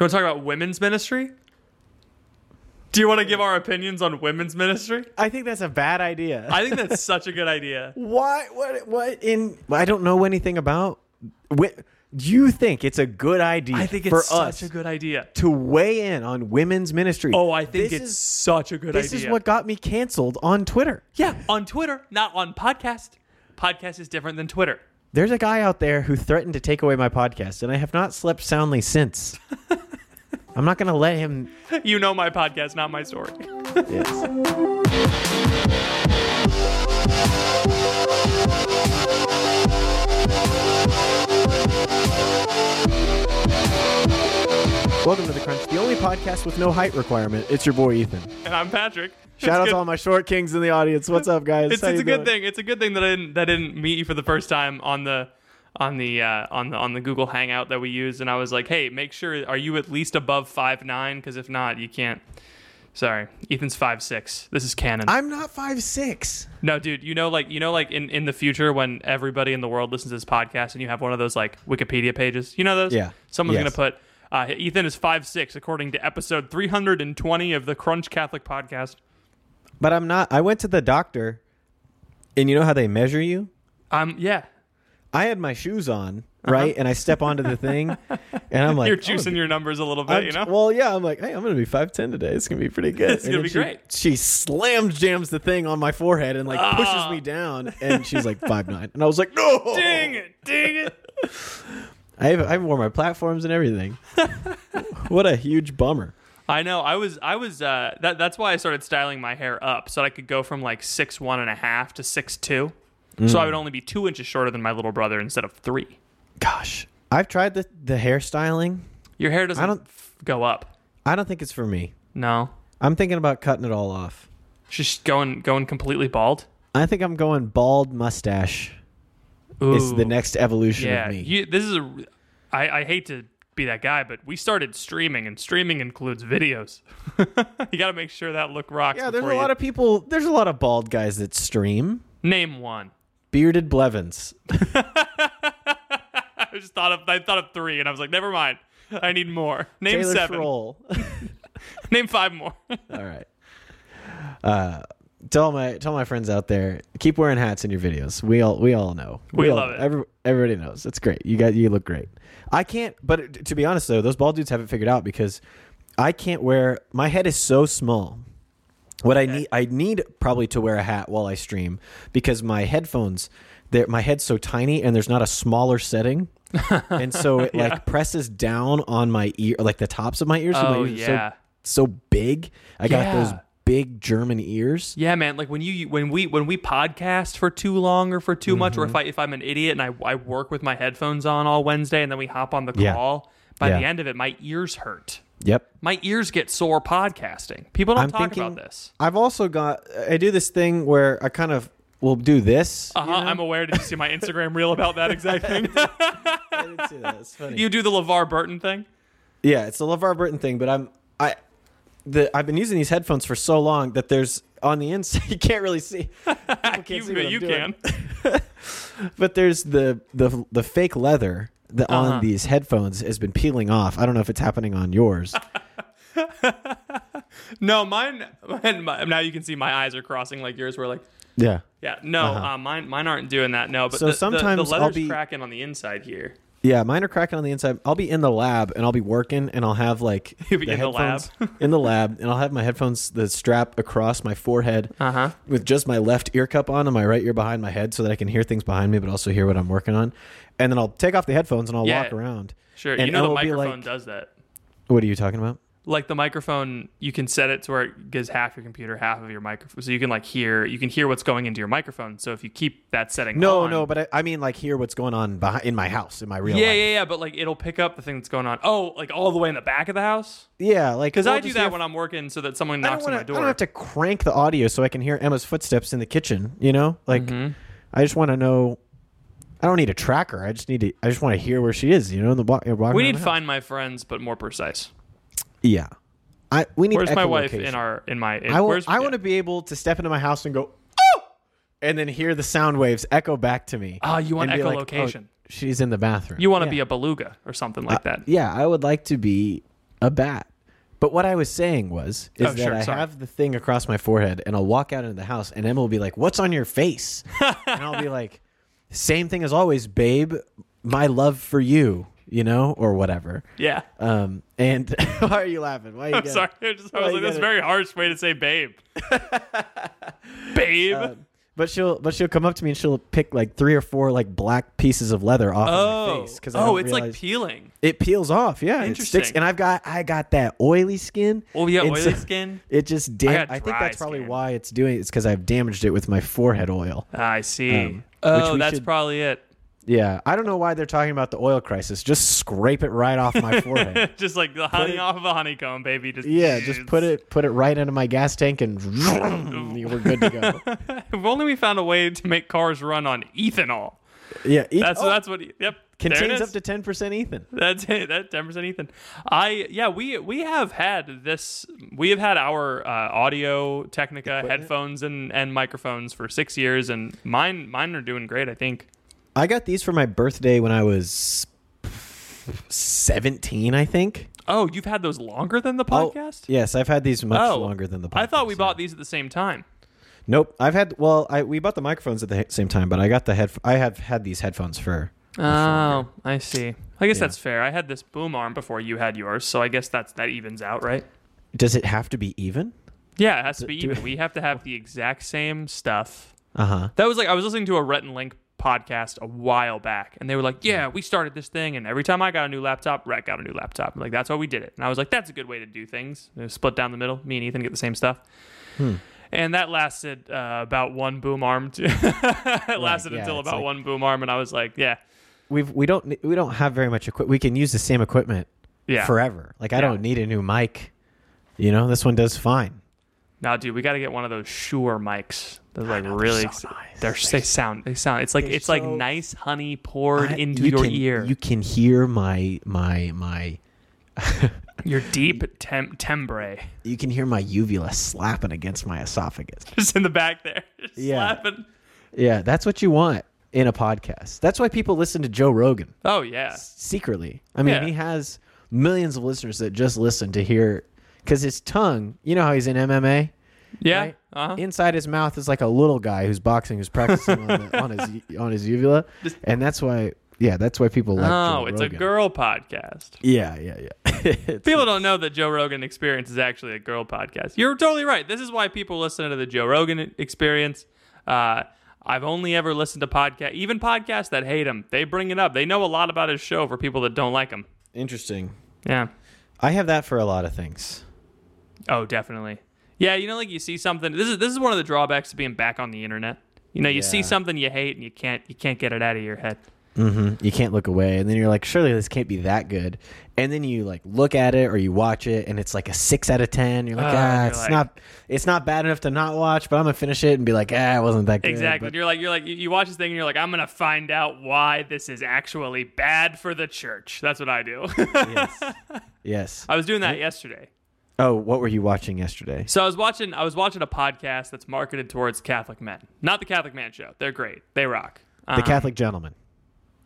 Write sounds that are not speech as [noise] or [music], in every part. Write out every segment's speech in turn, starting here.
want to talk about women's ministry? Do you want to give our opinions on women's ministry? I think that's a bad idea. I think that's such a good idea. [laughs] Why? What? What? In I don't know anything about. Do you think it's a good idea I think it's for such us a good idea. to weigh in on women's ministry? Oh, I think This it's is- such a good idea. this idea. is what got me canceled on Twitter. Yeah, on Twitter, not on podcast. Podcast is different than Twitter. There's a guy out there who threatened to take away my podcast, and I have not slept soundly since. [laughs] I'm not going to let him. You know my podcast, not my story. Yes. [laughs] Welcome to the Crunch, the only podcast with no height requirement. It's your boy Ethan. And I'm Patrick. Shout out to all my short kings in the audience. What's up, guys? It's, it's a good thing. It's a good thing that I didn't that I didn't meet you for the first time on the on the uh, on the on the Google Hangout that we use, and I was like, hey, make sure are you at least above five nine? Because if not, you can't. Sorry, Ethan's five six. This is canon. I'm not five six. no, dude, you know, like you know, like in in the future when everybody in the world listens to this podcast, and you have one of those like Wikipedia pages. You know those? Yeah. Someone's Yes. gonna put. Uh, Ethan is five six, according to episode 320 of the Crunch Catholic Podcast. But I'm not. I went to the doctor, and you know how they measure you? Um, yeah, I had my shoes on, right? And I step onto the thing, and I'm [laughs] like, you're oh, juicing your numbers a little bit, I'm- you know. Well, yeah, I'm like, hey, I'm gonna be five ten today. It's gonna be pretty good. [laughs] It's And gonna be she, great. She slams jams the thing on my forehead and like pushes Ah. me down, and she's like five nine, and I was like, no, Dang it! Dang it! [laughs] I have, I wore my platforms and everything. [laughs] what a huge bummer. I know. I was. I was. Uh, that. That's why I started styling my hair up so I could go from like six one and a half to six two. So I would only be two inches shorter than my little brother instead of three. Gosh, I've tried the the hairstyling. Your hair doesn't I don't- f- go up. I don't think it's for me. No, I'm thinking about cutting it all off. just going going completely bald. I think I'm going bald mustache. Ooh. Is the next evolution Yeah. of me. You, this is a. I, I hate to be that guy, but we started streaming, and streaming includes videos. [laughs] you got to make sure that look rocks. yeah, there's a before lot of people. There's a lot of bald guys that stream. name one. Bearded Blevins. [laughs] I just thought of I thought of three, and I was like, never mind. I need more. Name Taylor seven. [laughs] Name five more. All right. Uh, tell my tell my friends out there, keep wearing hats in your videos. We all we all know. We all love it. Every, everybody knows. It's great. You got you look great. I can't. But to be honest though, those bald dudes haven't figured out because I can't wear. My head is so small. What I need, I need probably to wear a hat while I stream because my headphones, they're- my head's so tiny and there's not a smaller setting, [laughs] and so it Yeah. like presses down on my ear, like the tops of my ears. so my Oh ears are so yeah, so big. I got those Yeah. Big German ears. yeah, man. Like when you when we when we podcast for too long or for too much, or Mm-hmm. if I if I'm an idiot and I I work with my headphones on all Wednesday and then we hop on the Yeah. call, by the end of it, my ears hurt. Yep. My ears get sore podcasting. People don't I'm talk thinking- about this. I've also got. I do this thing where I kind of will do this. Uh huh. I'm aware. Did you see my Instagram reel about that exact [laughs] thing? I didn't see that. It's funny. you do the LeVar Burton thing. yeah, it's the LeVar Burton thing, but I'm I. The, I've been using these headphones for so long that there's on the inside [laughs] you can't really see. [laughs] People can't You, see what I'm you doing. can. [laughs] But there's the the the fake leather that Uh-huh. on these headphones has been peeling off. I don't know if it's happening on yours. No, mine, mine, my- Now you can see my eyes are crossing like yours were like. yeah. Yeah, no, uh mine, mine aren't doing that. No, but Uh-huh. So the, the- sometimes the, I'll leather's be- cracking on the inside here. Yeah, mine are cracking on the inside. I'll be in the lab and I'll be working and I'll have like [laughs] You'll be in the lab. headphones in the lab and I'll have my headphones the strap across my forehead Uh huh. with just my left ear cup on and my right ear behind my head so that I can hear things behind me but also hear what I'm working on. And then I'll take off the headphones and I'll Yeah. walk around. Sure. And you know the Emma will be microphone like- does that. What are you talking about? Like the microphone, you can set it to where it gives half your computer, half of your microphone, so you can like hear, you can hear what's going into your microphone. So if you keep that setting, No, on- no, but I, I mean like hear what's going on behind, in my house in my real yeah, life. yeah, yeah. But like it'll pick up the thing that's going on. Oh, like all the way in the back of the house. Yeah, like Because I do that when I'm working, so that someone knocks don't, on wanna, my I door. don't have to crank the audio so I can hear Emma's footsteps in the kitchen. You know, like Mm-hmm. I just want to know. I don't need a tracker. I just need to. I just want to hear where she is. You know, in the walk. we need find my friends, but more precise. Yeah, I. We need. Where's my wife echolocation. in our in my? In, I, where's, I yeah. want to be able to step into my house and go, oh, and then hear the sound waves echo back to me. Ah, you want and be like, echolocation. oh, she's in the bathroom. You want to Yeah. be a beluga or something like that. Yeah, I would like to be a bat. But what I was saying was is Oh, that sure, I sorry. have the thing across my forehead, and I'll walk out into the house, and Emma will be like, "What's on your face?" [laughs] and I'll be like, "Same thing as always, babe. My love for you." You know, or whatever. Yeah. Um, and [laughs] why are you laughing? Why are you I'm sorry. I, just, I was like, that's a very harsh way to say babe. [laughs] babe. Uh, but she'll but she'll come up to me and she'll pick like three or four like black pieces of leather off of oh, my face because oh, it's like peeling. it peels off. Yeah, it sticks, Interesting. and I've got I got that oily skin. Oh, yeah, oily so [laughs] skin. It just dam- got I, think that's probably skin. why it's doing. It's because I've damaged it with my forehead oil. I see. Um, oh, that's should- probably it. Yeah, I don't know why they're talking about the oil crisis. Just scrape it right off my forehead. [laughs] just like the honey it- off of a honeycomb, baby. Just Yeah, just put it [laughs] put it right into my gas tank and [laughs] we're good to go. if only we found a way to make cars run on ethanol. Yeah, eat- That's oh, that's what. Yep. contains up to ten percent Ethan. That's it. That ten percent Ethan. I yeah. We we have had this. We have had our uh, audio Technica headphones and and microphones for six years, and mine mine are doing great. I think. I got these for my birthday when I was seventeen, I think. Oh, you've had those longer than the Oh, podcast. yes, I've had these much Oh, longer than the. podcast. I thought we yeah. bought these at the same time. Nope, I've had. Well, I we bought the microphones at the he- same time, but I got the head. I have had these headphones for. Oh, I see. I guess that's fair. I had this boom arm before you had yours, so I guess that's that evens out, right? Does it have to be even? Yeah, it has to be even. We have to have the exact same stuff. Uh huh. That was like I was listening to a Rhett and Link podcast a while back, and they were like, "Yeah, we started this thing, and every time I got a new laptop, Rhett got a new laptop. Like that's why we did it." And I was like, "That's a good way to do things. Split down the middle. Me and Ethan get the same stuff." Hmm. And that lasted uh, about one boom arm. To [laughs] it lasted yeah, until about like- one boom arm, and I was like, "Yeah, We've we don't we don't have very much equipment. We can use the same equipment yeah." forever. Like I Yeah. don't need a new mic. You know, this one does fine. Now, dude, we got to get one of those Shure mics. They're like know, they're really. so nice. They're they sound. They sound. It's like They're it's like nice honey poured I- into you your can- ear. You can hear my my my. [laughs] your deep tem- timbre, You can hear my uvula slapping against my esophagus. [laughs] just in the back there, just Yeah. slapping. Yeah, that's what you want in a podcast. That's why people listen to Joe Rogan Oh yeah, secretly. I mean, Yeah. he has millions of listeners that just listen to hear because his tongue. You know how he's in MMA. yeah. Right? Uh-huh. Inside his mouth is like a little guy who's boxing, who's practicing on, the, on his [laughs] on his uvula, and that's why. Yeah, that's why people like. oh, Joe it's a girl podcast. Yeah, yeah, yeah. [laughs] People don't know that Joe Rogan Experience is actually a girl podcast. You're totally right. This is why people listen to the Joe Rogan Experience. Uh, I've only ever listened to podcast, even podcasts that hate him. They bring it up. They know a lot about his show for people that don't like him. Interesting. Yeah. I have that for a lot of things. Oh, definitely. Yeah, you know, like you see something. This is this is one of the drawbacks of being back on the internet. You know, you see something you hate and you can't you can't get it out of your head. Mm-hmm. You can't look away, and then you're like, surely this can't be that good. And then you like look at it or you watch it, and it's like a six out of ten. You're like, Oh, ah, you're it's like- not, it's not bad enough to not watch, but I'm gonna finish it and be like, ah, it wasn't that good. Exactly. But- You're like you're like you- you watch this thing and you're like I'm gonna find out why this is actually bad for the church. That's what I do. yes, [laughs] yes. I was doing that yesterday. Oh, what were you watching yesterday? So I was watching I was watching a podcast that's marketed towards Catholic men. Not the Catholic Man Show. They're great. They rock. The Um, Catholic Gentleman.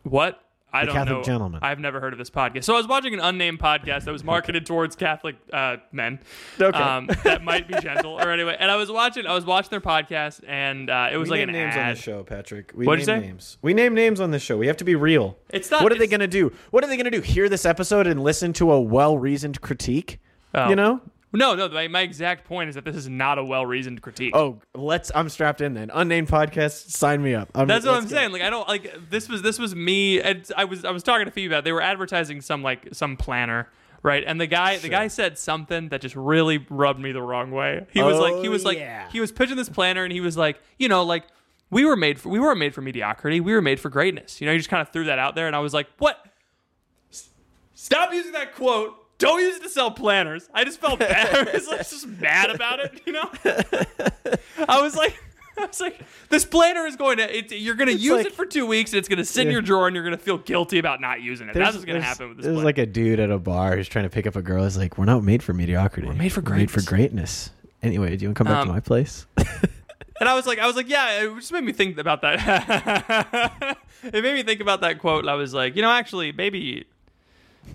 What? I The don't Catholic know. Gentleman. I've never heard of this podcast. So I was watching an unnamed podcast that was marketed towards Catholic uh, men. Okay. Um, that might be gentle or anyway. And I was watching I was watching their podcast and uh, it was like an names ad. on the show, Patrick. We What'd you name say? names. We name names on this show. We have to be real. It's not What are they gonna do? What are they gonna do? Hear this episode and listen to a well-reasoned critique? Oh. You know? No, no. My, my exact point is that this is not a well reasoned critique. Oh, let's. I'm strapped in then. Unnamed podcast. Sign me up. I'm, That's what I'm go. saying. Like I don't like this was this was me and I was I was talking to Phoebe about it. they were advertising some like some planner. Right, and the guy, the guy said something that just really rubbed me the wrong way. He was like, he Oh, was like, oh, yeah. he was pitching this planner, and he was like, you know, like we were made for, we weren't made for mediocrity, we were made for greatness. You know, he just kind of threw that out there, and I was like, what? S- Stop using that quote. Don't use it to sell planners. I just felt bad. [laughs] I was like, just mad about it. You know, I was like. [laughs] I was like, this planner is going to, it, you're going to use like- it for two weeks and it's going to sit in your drawer and you're going to feel guilty about not using it. That's what's going to happen with this There's planner. like a dude at a bar who's trying to pick up a girl. He's like, "We're not made for mediocrity. We're made for made for greatness." Anyway, do you want to come back Um, to my place? [laughs] And I was like, I was like, yeah, it just made me think about that. it made me think about that quote. And I was like, you know, actually, maybe,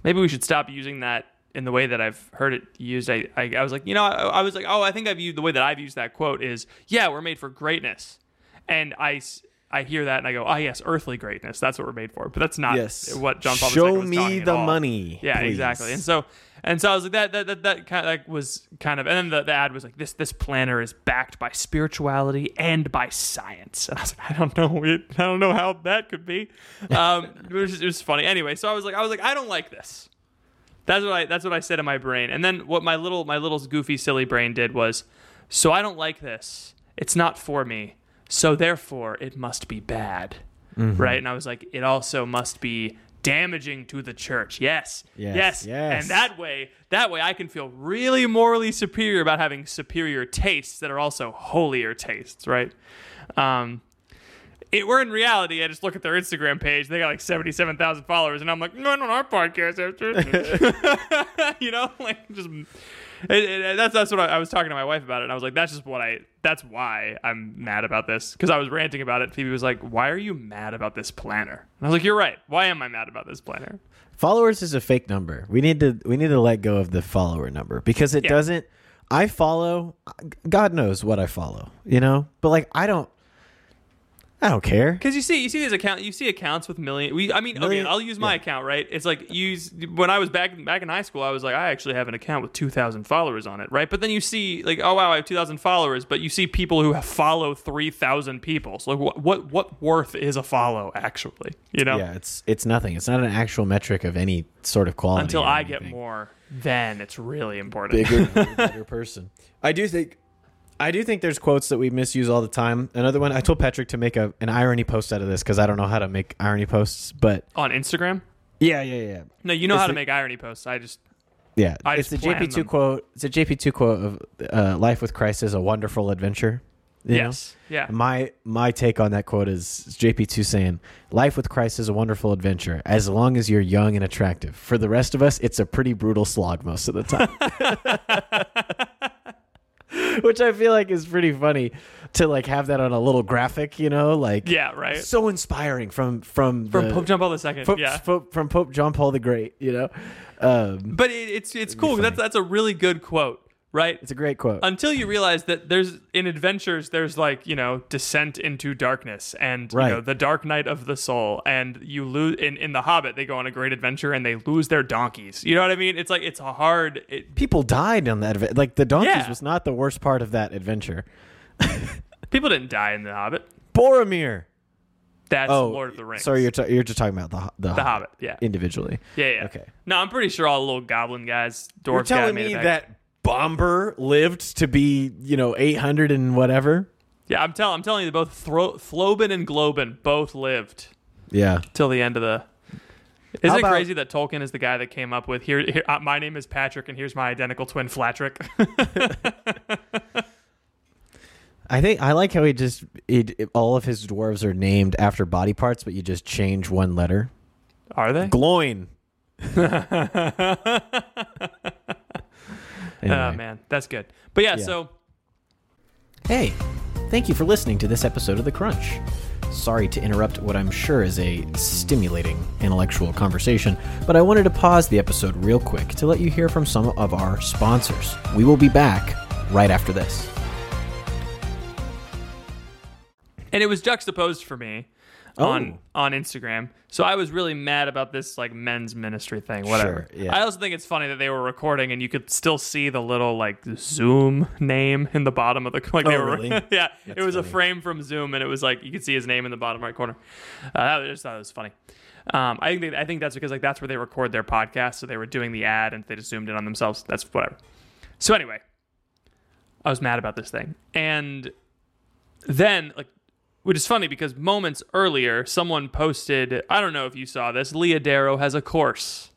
maybe we should stop using that in the way that I've heard it used. I, I, I was like, you know, I, I was like, oh, I think I've used the way that I've used that quote is, yeah, we're made for greatness. And I, I hear that and I go, oh, yes, earthly greatness. That's what we're made for. But that's not Yes. what John Paul II Show was me the money. Yeah, please. exactly. And so and so I was like that that that, that kind of like was kind of and then the, the ad was like this this planner is backed by spirituality and by science. And I was like I don't know it, I don't know how that could be. Um [laughs] it was just, it was funny. Anyway, so I was like I was like I don't like this. That's what I that's what I said in my brain. And then what my little my little goofy silly brain did was so I don't like this. It's not for me. So therefore it must be bad. Mm-hmm. Right? And I was like it also must be damaging to the church. Yes. Yes, Yes. yes. And that way that way I can feel really morally superior about having superior tastes that are also holier tastes, right? Um it, we're in reality. I just look at their Instagram page. They got like seventy-seven thousand followers, and I'm like, no, no, our podcast. after." [laughs] you know, like just it, it, that's that's what I, I was talking to my wife about it. And I was like, that's just what I. That's why I'm mad about this because I was ranting about it. Phoebe was like, why are you mad about this planner? And I was like, you're right. Why am I mad about this planner? Followers is a fake number. We need to we need to let go of the follower number because it Yeah. doesn't. I follow. God knows what I follow. You know, but like I don't. I don't care. Because you see, you see these account, you see accounts with million. We, I mean, okay, I'll use my account, right? It's like use when I was back back in high school, I was like, I actually have an account with two thousand followers on it, right? But then you see, like, oh wow, I have two thousand followers, but you see people who have follow three thousand people. So like, what what what worth is a follow actually? You know, Yeah, it's it's nothing. It's not an actual metric of any sort of quality. until I get more, then it's really important. bigger, [laughs] better person. I do think, I do think there's quotes that we misuse all the time. Another one, I told Patrick to make a an irony post out of this because I don't know how to make irony posts, but on Instagram. yeah, yeah, yeah, No, you know It's how to make irony posts. I just yeah. I it's the just plan JP two them. quote. It's a JP two quote of uh, "Life with Christ is a wonderful adventure." you know? yes, yeah. My my take on that quote is JP two saying, "Life with Christ is a wonderful adventure as long as you're young and attractive. For the rest of us, it's a pretty brutal slog most of the time." [laughs] [laughs] Which I feel like is pretty funny to like have that on a little graphic, you know, like Yeah, right. so inspiring from from From the- Pope John Paul II. Pope- yeah. Pope- from Pope John Paul the Great, you know. Um, But it, it's it's cool. That's that's a really good quote, right? it's a great quote. Until you realize that there's in adventures, there's like you know descent into darkness and Right. you know the dark night of the soul, and you lose in in the Hobbit. They go on a great adventure and they lose their donkeys. You know what I mean? It's like it's a hard. It, People died on that. Like the donkeys Yeah. was not the worst part of that adventure. [laughs] people didn't die in the Hobbit. Boromir. That's Oh, Lord of the Rings. Sorry, you're ta- you're just talking about the the, the Hobbit. Yeah, individually. yeah, yeah. Okay. No, I'm pretty sure all the little goblin guys, dwarves You're telling me that Bombur lived to be, you know, 800 and whatever? Yeah, I'm telling I'm telling you, both Thro- Flobin and Globin both lived Yeah. till the end of the. Isn't it about- crazy that Tolkien is the guy that came up with here? here uh, my name is Patrick, and here's my identical twin Flatrick. [laughs] I think I like how he just it, it- all of his dwarves are named after body parts, but you just change one letter. Are they? Gloin. [laughs] Oh, anyway. Oh man, that's good. But yeah, Yeah. so Hey, thank you for listening to this episode of The Crunch. Sorry to interrupt what I'm sure is a stimulating intellectual conversation, but I wanted to pause the episode real quick to let you hear from some of our sponsors. We will be back right after this. and it was juxtaposed for me Oh. on on Instagram. So I was really mad about this like men's ministry thing. Whatever. Sure, yeah. I also think it's funny that they were recording and you could still see the little like Zoom name in the bottom of the like. they Oh, were, really? [laughs] yeah, it was a frame from Zoom and it was like you could see his name in the bottom right corner. Uh, I just thought it was funny. Um, I think they, I think that's because like that's where they record their podcast. So they were doing the ad and they just zoomed in on themselves. That's whatever. So anyway, I was mad about this thing and then like which is funny because moments earlier someone posted i don't know if you saw this leah darrow has a course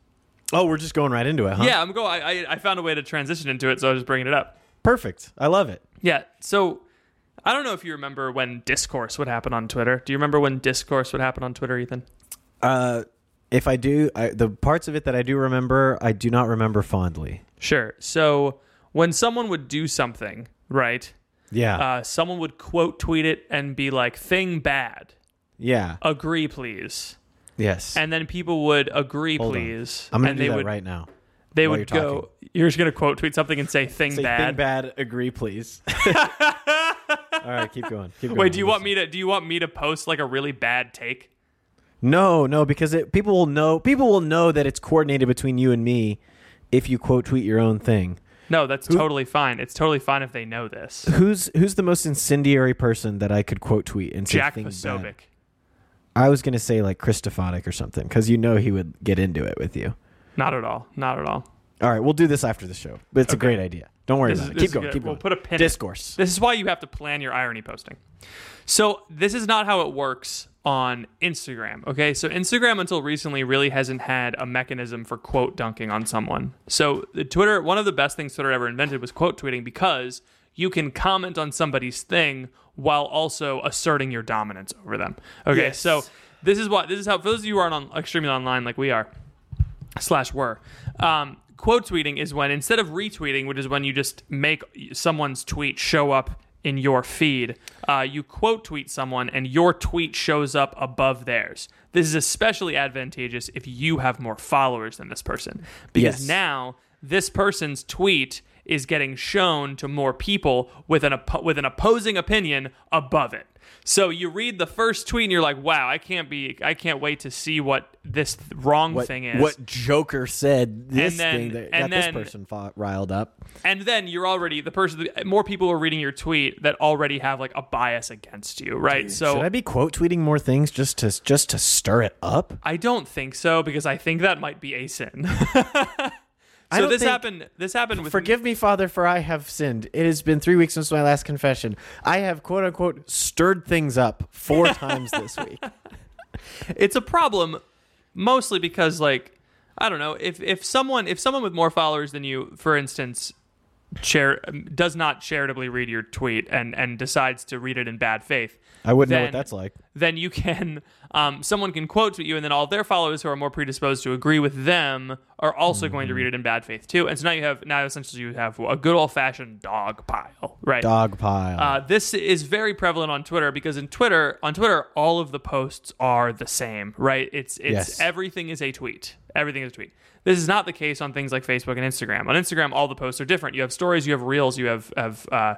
Oh, we're just going right into it, huh? yeah i'm going I, I found a way to transition into it so i was just bringing it up Perfect. I love it. yeah so i don't know if you remember when discourse would happen on twitter do you remember when discourse would happen on twitter ethan Uh, if I do, I, the parts of it that I do remember, I do not remember fondly. sure so when someone would do something right Yeah. uh, someone would quote tweet it and be like thing bad yeah. agree please Yes. and then people would agree Hold on. please I'm going and to do they that would right now. they would you're go. talking. You're just gonna quote tweet something and say "thing Say bad." thing bad. Agree, please. [laughs] All right, keep going. Keep going. Wait, do you want me to? Do you want me to post like a really bad take? No, no, because it, people will know. People will know that it's coordinated between you and me if you quote tweet your own thing. No, that's totally fine. It's totally fine if they know this. Who's who's the most incendiary person that I could quote tweet and say Jack thing Posobiec. I was gonna say like Christophonic or something because you know he would get into it with you. Not at all. Not at all. All right, we'll do this after the show, but it's a great idea. Don't worry This about is- it. Keep going. good. Keep We'll going. put a pin in. Discourse. This is why you have to plan your irony posting. So this is not how it works on Instagram. Okay, so Instagram until recently really hasn't had a mechanism for quote dunking on someone. So the Twitter, one of the best things Twitter ever invented was quote tweeting because you can comment on somebody's thing while also asserting your dominance over them. Okay, Yes. so this is what this is how for those of you who aren't on extremely online like we are slash were. Um, quote tweeting is when instead of retweeting, which is when you just make someone's tweet show up in your feed, uh, you quote tweet someone and your tweet shows up above theirs. This is especially advantageous if you have more followers than this person because Yes. now this person's tweet is getting shown to more people with an oppo- with an opposing opinion above it. So you read the first tweet and you're like, "Wow, I can't be I can't wait to see what this th- wrong What, thing is." what Joker said this And then- thing that got then- this person fought, riled up. and then you're already the person more people are reading your tweet that already have like a bias against you right so Should I be quote tweeting more things just to just to stir it up? I don't think so because I think that might be a sin. [laughs] I so this think- happened. This happened with Forgive me, Father, for I have sinned. It has been three weeks since my last confession. I have quote unquote stirred things up four [laughs] times this week. It's a problem, mostly because like I don't know if if someone if someone with more followers than you, for instance, does not charitably read your tweet and and decides to read it in bad faith. I wouldn't know what that's like. then you can um, someone can quote tweet you and then all their followers who are more predisposed to agree with them are also going to read it in bad faith too and so now you have now essentially you have a good old fashioned dog pile right Dog pile. uh, this is very prevalent on Twitter because in Twitter, on Twitter, all of the posts are the same, right? It's it's Yes. everything is a tweet. Everything is a tweet. This is not the case on things like Facebook and Instagram. On Instagram, all the posts are different. You have stories, you have reels, you have have uh,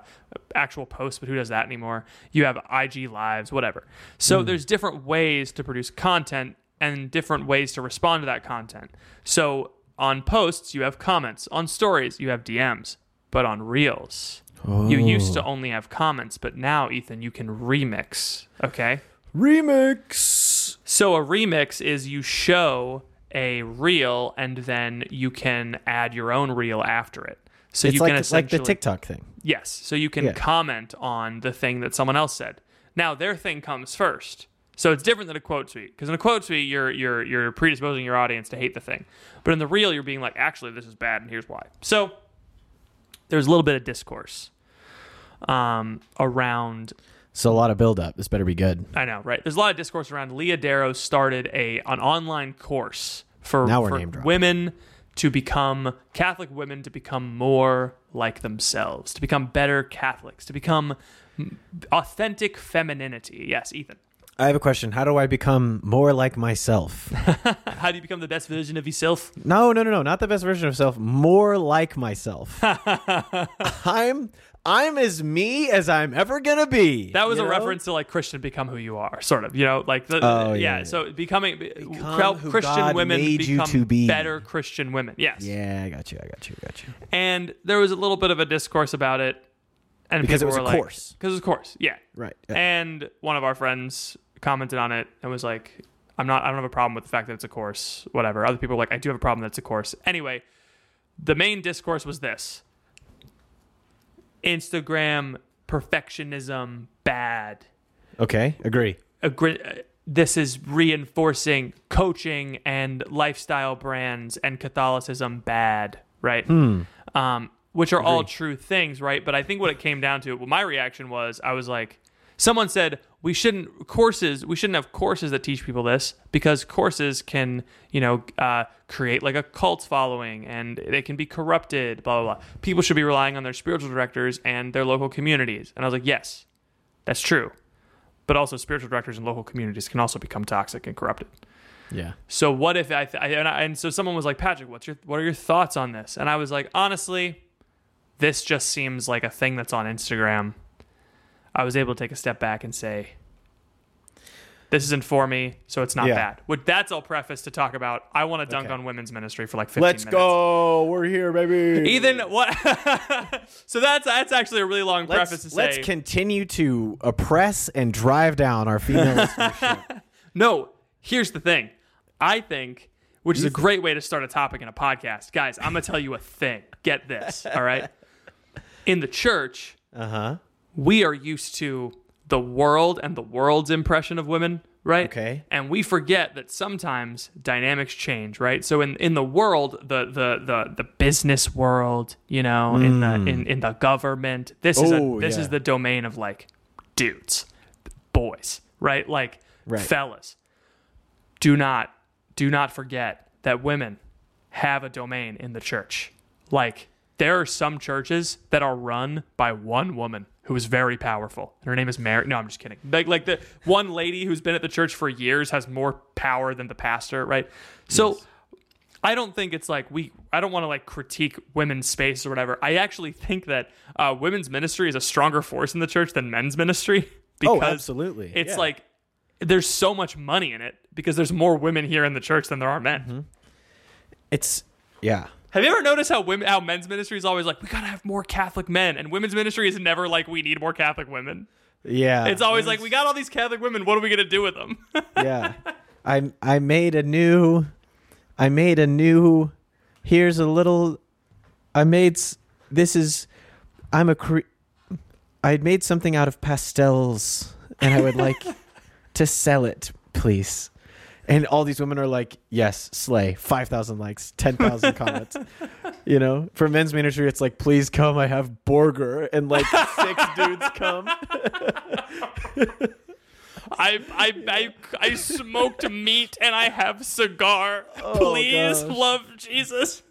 actual posts, but who does that anymore? You have IG lives, whatever. So there's different ways to produce content and different ways to respond to that content. So on posts, you have comments. On stories, you have DMs. But on reels, you used to only have comments, but now, Ethan, you can remix. Okay. Remix. So a remix is you show a reel and then you can add your own reel after it. So It's you like can like the TikTok thing. Yes. So you can Yeah. comment on the thing that someone else said. Now their thing comes first. So it's different than a quote tweet because in a quote tweet you're you're you're predisposing your audience to hate the thing, but in the reel you're being like, actually this is bad and here's why. So there's a little bit of discourse um, around So a lot of build up. This better be good. I know, right? There's a lot of discourse around. Leah Darrow started a an online course for, Now we're for name dropping. women to become Catholic women to become more like themselves, to become better Catholics, to become authentic femininity. Yes, Ethan. I have a question. How do I become more like myself? [laughs] How do you become the best version of yourself? no, no, no, no. Not the best version of self. More like myself. [laughs] I'm I'm as me as I'm ever gonna be. That was a know? reference to like Christian become who you are, sort of. You know, like the, Oh, yeah, yeah. So becoming Become Christian God women made you become to be. better Christian women. Yes. Yeah, I got you. I got you. I got you. and there was a little bit of a discourse about it, and Because it was were a like, course. Because it was a course, yeah. Right. yeah. And one of our friends commented on it and was like, "I'm not. I don't have a problem with the fact that it's a course. Whatever." Other people were like, "I do have a problem that it's a course." Anyway, the main discourse was this: Instagram perfectionism bad Okay. Agree. agree, uh, this is reinforcing coaching and lifestyle brands and Catholicism bad, right? Um, which are all true things, right? But I think what it came down to, well, my reaction was, I was like, someone said we shouldn't courses, we shouldn't have courses that teach people this because courses can, you know, uh, create like a cult following and they can be corrupted, blah blah blah. People should be relying on their spiritual directors and their local communities. And I was like, yes, that's true but also spiritual directors and local communities can also become toxic and corrupted. Yeah. So what if I, th- I and, I and so someone was like, Patrick, what's your what are your thoughts on this? And I was like, honestly, this just seems like a thing that's on Instagram. I was able to take a step back and say, this isn't for me, so it's not Yeah. bad. What that's all preface to talk about. I want to dunk Okay. on women's ministry for like 15 Let's minutes. go. We're here, baby. Ethan, what? [laughs] so that's that's actually a really long preface Let's, to say. let's continue to oppress and drive down our female. [laughs] No, here's the thing. I think, which is a great way to start a topic in a podcast. Guys, I'm going to tell you a thing. Get this, all right? In the church, Uh huh. We are used to the world and the world's impression of women, right? Okay. And we forget that sometimes dynamics change, right? So in, in the world, the the the the business world, you know, in the mm. in, in the government, this is a, this yeah. is the domain of like dudes, boys, right? Like Right. fellas. Do not do not forget that women have a domain in the church. Like there are some churches that are run by one woman who is very powerful. And her name is Mary. No, I'm just kidding. Like like the one lady who's been at the church for years has more power than the pastor, right? So I don't think it's like we. I don't want to like critique women's space or whatever. I actually think that uh, women's ministry is a stronger force in the church than men's ministry [laughs] because Oh, absolutely. it's Yeah. like there's so much money in it because there's more women here in the church than there are men. Mm-hmm. It's yeah. Have you ever noticed how women, how men's ministry is always like we gotta have more Catholic men, and women's ministry is never like we need more Catholic women. Yeah. It's always like we got all these Catholic women. What are we gonna do with them? [laughs] yeah. I I made a new I made a new here's a little I made this is I'm a cre- I made something out of pastels and I would like [laughs] to sell it, please. And all these women are like, "Yes, slay. 5,000 likes, 10,000 [laughs] comments." You know, for men's ministry it's like, "Please come, I have burger." And like six [laughs] dudes come. [laughs] I, I I I smoked meat and I have cigar. Oh, Please, gosh. love Jesus.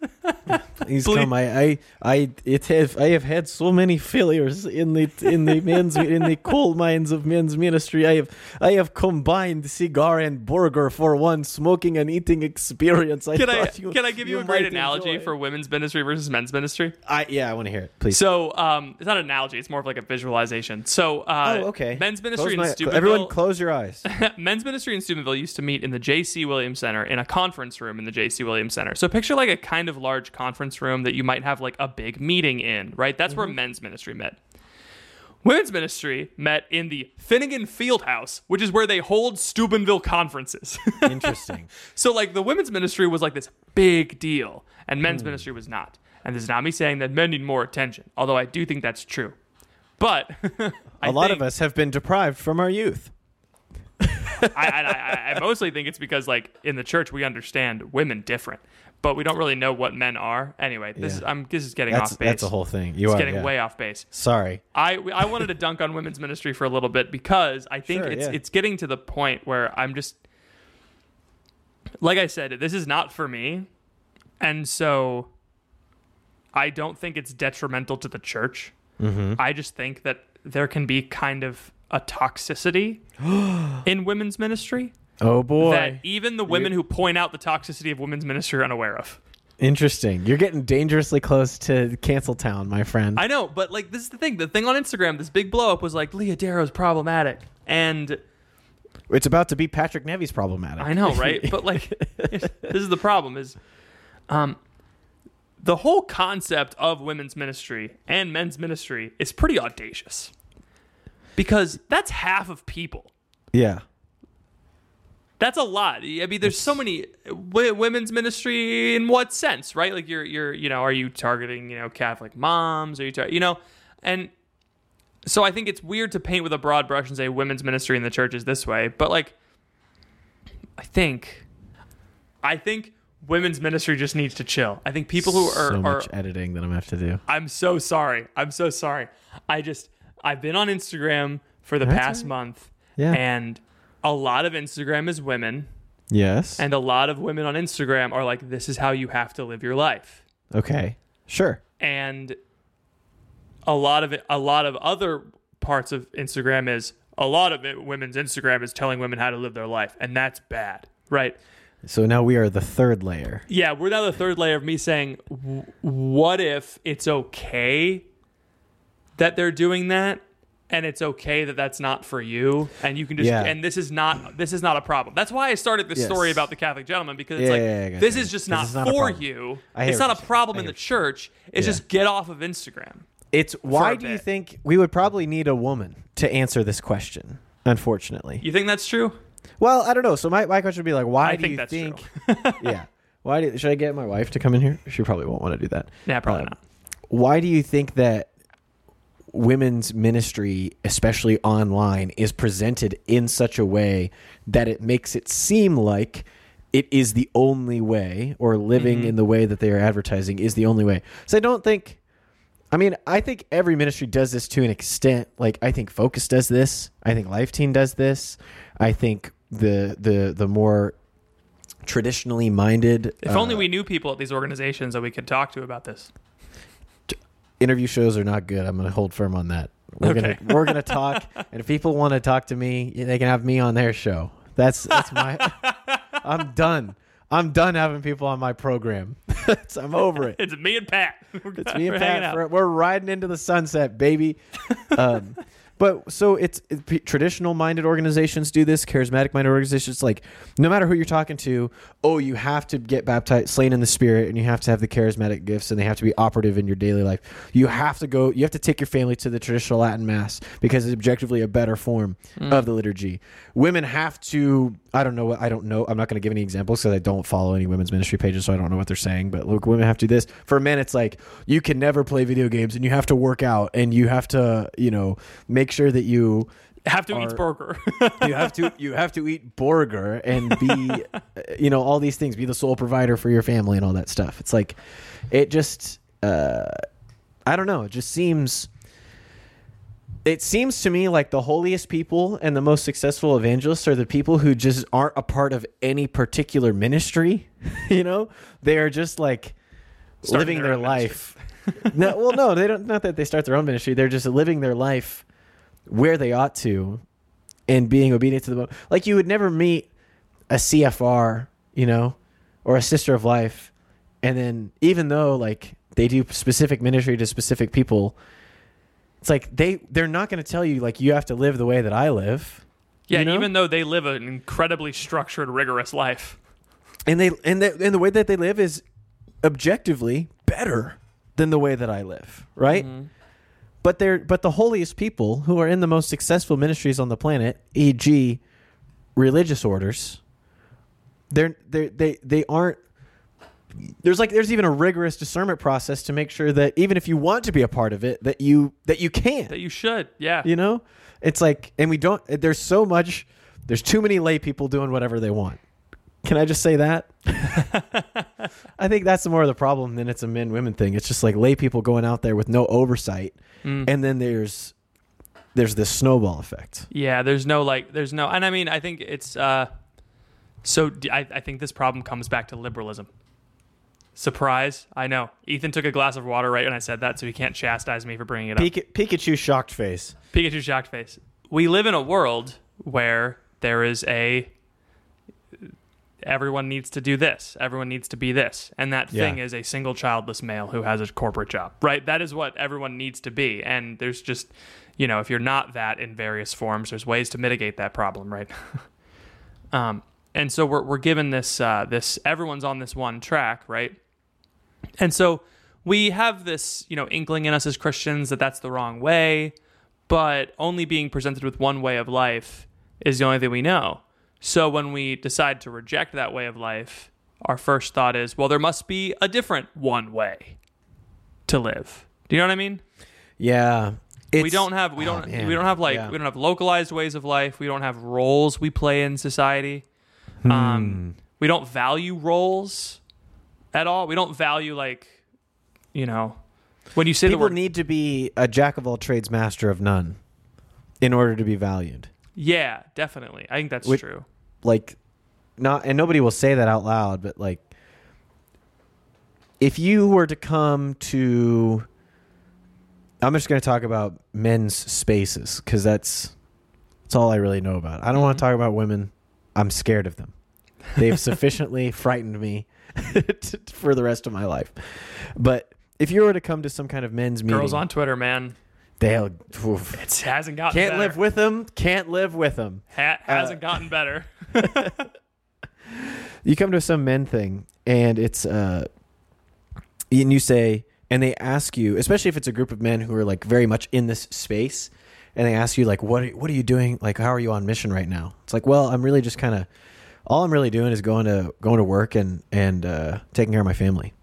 Please, Please- come. I, I, I, it have, I have had so many failures in the in the men's in the coal mines of men's ministry. I have, I have combined cigar and burger for one smoking and eating experience. I Can I you, can I give you, a great analogy enjoy. for women's ministry versus men's ministry? I, yeah, I want to hear it, please. So um, it's not an analogy; it's more of like a visualization. So uh, oh, okay. men's Close ministry my- Everyone, close your eyes. [laughs] men's ministry in Steubenville used to meet in the J.C. Williams Center in a conference room in the J.C. Williams Center. So picture like a kind of large conference room that you might have like a big meeting in, right? That's where mm-hmm. men's ministry met. Women's ministry met in the Finnegan Fieldhouse, which is where they hold Steubenville conferences. [laughs] Interesting. so like the women's ministry was like this big deal, and men's mm. ministry was not. And this is not me saying that men need more attention, although I do think that's true. But [laughs] A lot of us have been deprived from our youth. I, I, I, I mostly think it's because like in the church we understand women different, but we don't really know what men are. Anyway, this Yeah. is I'm this is getting That's off base. that's a whole thing. You it's are getting yeah. way off base. Sorry. I I wanted to dunk on women's ministry for a little bit because I think Sure, it's yeah. it's getting to the point where I'm just like I said, this is not for me, and so I don't think it's detrimental to the church. Mm-hmm. I just think that there can be kind of a toxicity [gasps] in women's ministry Oh boy. that even the women who point out the toxicity of women's ministry are unaware of. Interesting. You're getting dangerously close to cancel town, my friend. I know, but like this is the thing. The thing on Instagram, this big blow up was like Leah Darrow's problematic, and it's about to be Patrick Nevy's problematic. I know, right? [laughs] but like, this is the problem: is um, the whole concept of women's ministry and men's ministry is pretty audacious because that's half of people. yeah. That's a lot. I mean, there's so many w- women's ministry in what sense, right? Like you're you're you know, are you targeting you know Catholic moms? Are you tar- you know, and so I think it's weird to paint with a broad brush and say women's ministry in the church is this way, but like, I think, I think women's ministry just needs to chill. I think people who are so are much editing that I'm gonna have to do. I'm so sorry. I'm so sorry. I just I've been on Instagram for the That's past right. month, Yeah. and a lot of Instagram is women. yes. And a lot of women on Instagram are like, this is how you have to live your life. okay. Sure. And a lot of it, a lot of other parts of Instagram is a lot of it, women's Instagram is telling women how to live their life. And that's bad, right? So now we are the third layer. Yeah, we're now the third layer of me saying, w- what if it's okay that they're doing that, and it's okay that that's not for you, and you can just Yeah. and this is not this is not a problem. That's why I started this Yes. story about the Catholic gentleman because it's Yeah, like yeah, this is just not not for you. It's not a problem in the church. It's just get off of Instagram. It's why do you think we would probably need a woman to answer this question? Unfortunately, You think that's true? well, I don't know. So my, my question would be like, why I do think you that's think? true. [laughs] [laughs] yeah, why do, should I get my wife to come in here? She probably won't want to do that. Yeah, probably Um, not. Why do you think that women's ministry, especially online, is presented in such a way that it makes it seem like it is the only way, or living Mhm. in the way that they are advertising is the only way? So I don't think. I mean, I think every ministry does this to an extent. Like I think Focus does this. I think Life Teen does this. I think the the the more traditionally minded If only uh, we knew people at these organizations that we could talk to about this. Interview shows are not good. I'm going to hold firm on that. We're Okay. gonna we're gonna talk, [laughs] and if people want to talk to me, they can have me on their show. That's that's my. [laughs] I'm done. I'm done having people on my program. [laughs] I'm over it. It's me and Pat. It's me and We're Pat. For, we're riding into the sunset, baby. Um, but so it's it, p- traditional minded organizations do this. Charismatic minded organizations, like no matter who you're talking to, oh, you have to get baptized, slain in the spirit, and you have to have the charismatic gifts, and they have to be operative in your daily life. You have to go. You have to take your family to the traditional Latin mass because it's objectively a better form Mm. of the liturgy. Women have to. I don't know what I don't know. I'm not going to give any examples because I don't follow any women's ministry pages, so I don't know what they're saying. But look, women have to do this. For men, it's like you can never play video games, and you have to work out, and you have to, you know, make sure that you Have to eat burger. [laughs] you have to you have to eat burger and be, [laughs] uh, you know, all these things. Be the sole provider for your family and all that stuff. It's like, it just, uh, I don't know. It just seems. It seems to me like the holiest people and the most successful evangelists are the people who just aren't a part of any particular ministry. [laughs] you know, they are just like Starting living their their life. no, well, no, they don't. Not that they start their own ministry. They're just living their life where they ought to, and being obedient to the. mo- Like you would never meet a CFR, you know, or a Sister of Life, and then even though like they do specific ministry to specific people, it's like they they're not going to tell you like you have to live the way that I live. yeah, you know? even though they live an incredibly structured, rigorous life. and they and they, and the way that they live is objectively better than the way that I live, right? Mm-hmm. But they're but the holiest people who are in the most successful ministries on the planet, e.g., religious orders, they're they they they aren't. There's like there's even a rigorous discernment process to make sure that even if you want to be a part of it, that you that you can. That you should. Yeah. You know, it's like, and we don't. There's so much. There's too many lay people doing whatever they want. Can I just say that? [laughs] I think that's more of the problem than it's a men women thing. It's just like lay people going out there with no oversight, Mm. and then there's there's this snowball effect. Yeah, there's no like, there's no, and I mean, I think it's, uh, so I think this problem comes back to liberalism. Surprise! I know. Ethan took a glass of water right when I said that, so he can't chastise me for bringing it up. Pika- Pikachu shocked face. Pikachu shocked face. We live in a world where there is a everyone needs to do this, everyone needs to be this, and that Yeah. thing is a single childless male who has a corporate job. Right? That is what everyone needs to be. And there's just, you know, if you're not that in various forms, there's ways to mitigate that problem, right? [laughs] um and so we're we're given this uh this everyone's on this one track, right? And so we have this, you know, inkling in us as Christians that that's the wrong way, but only being presented with one way of life is the only thing we know. So when we decide to reject that way of life, our first thought is, well, there must be a different one way to live. Do you know what I mean? Yeah, we don't have we oh, don't man. we don't have like Yeah. we don't have localized ways of life. We don't have roles we play in society. Hmm. Um, we don't value roles at all. We don't value like, you know, when you say the People word need to be a jack of all trades, master of none, in order to be valued. Yeah, definitely. I think that's Which- true. like not and nobody will say that out loud but like if you were to come to i'm just going to talk about men's spaces because that's that's all i really know about i don't want Mhm. to talk about women i'm scared of them They've [laughs] sufficiently frightened me [laughs] for the rest of my life. But if you were to come to some kind of men's meeting, Girls on Twitter, man, they'll oof. it hasn't gotten can't better. live with them. Can't live with them. Ha- hasn't gotten better. [laughs] you come to some men thing and it's uh and you say and they ask you especially if it's a group of men who are like very much in this space and they ask you like what are, what are you doing like how are you on mission right now it's like well i'm really just kind of all i'm really doing is going to going to work and and uh taking care of my family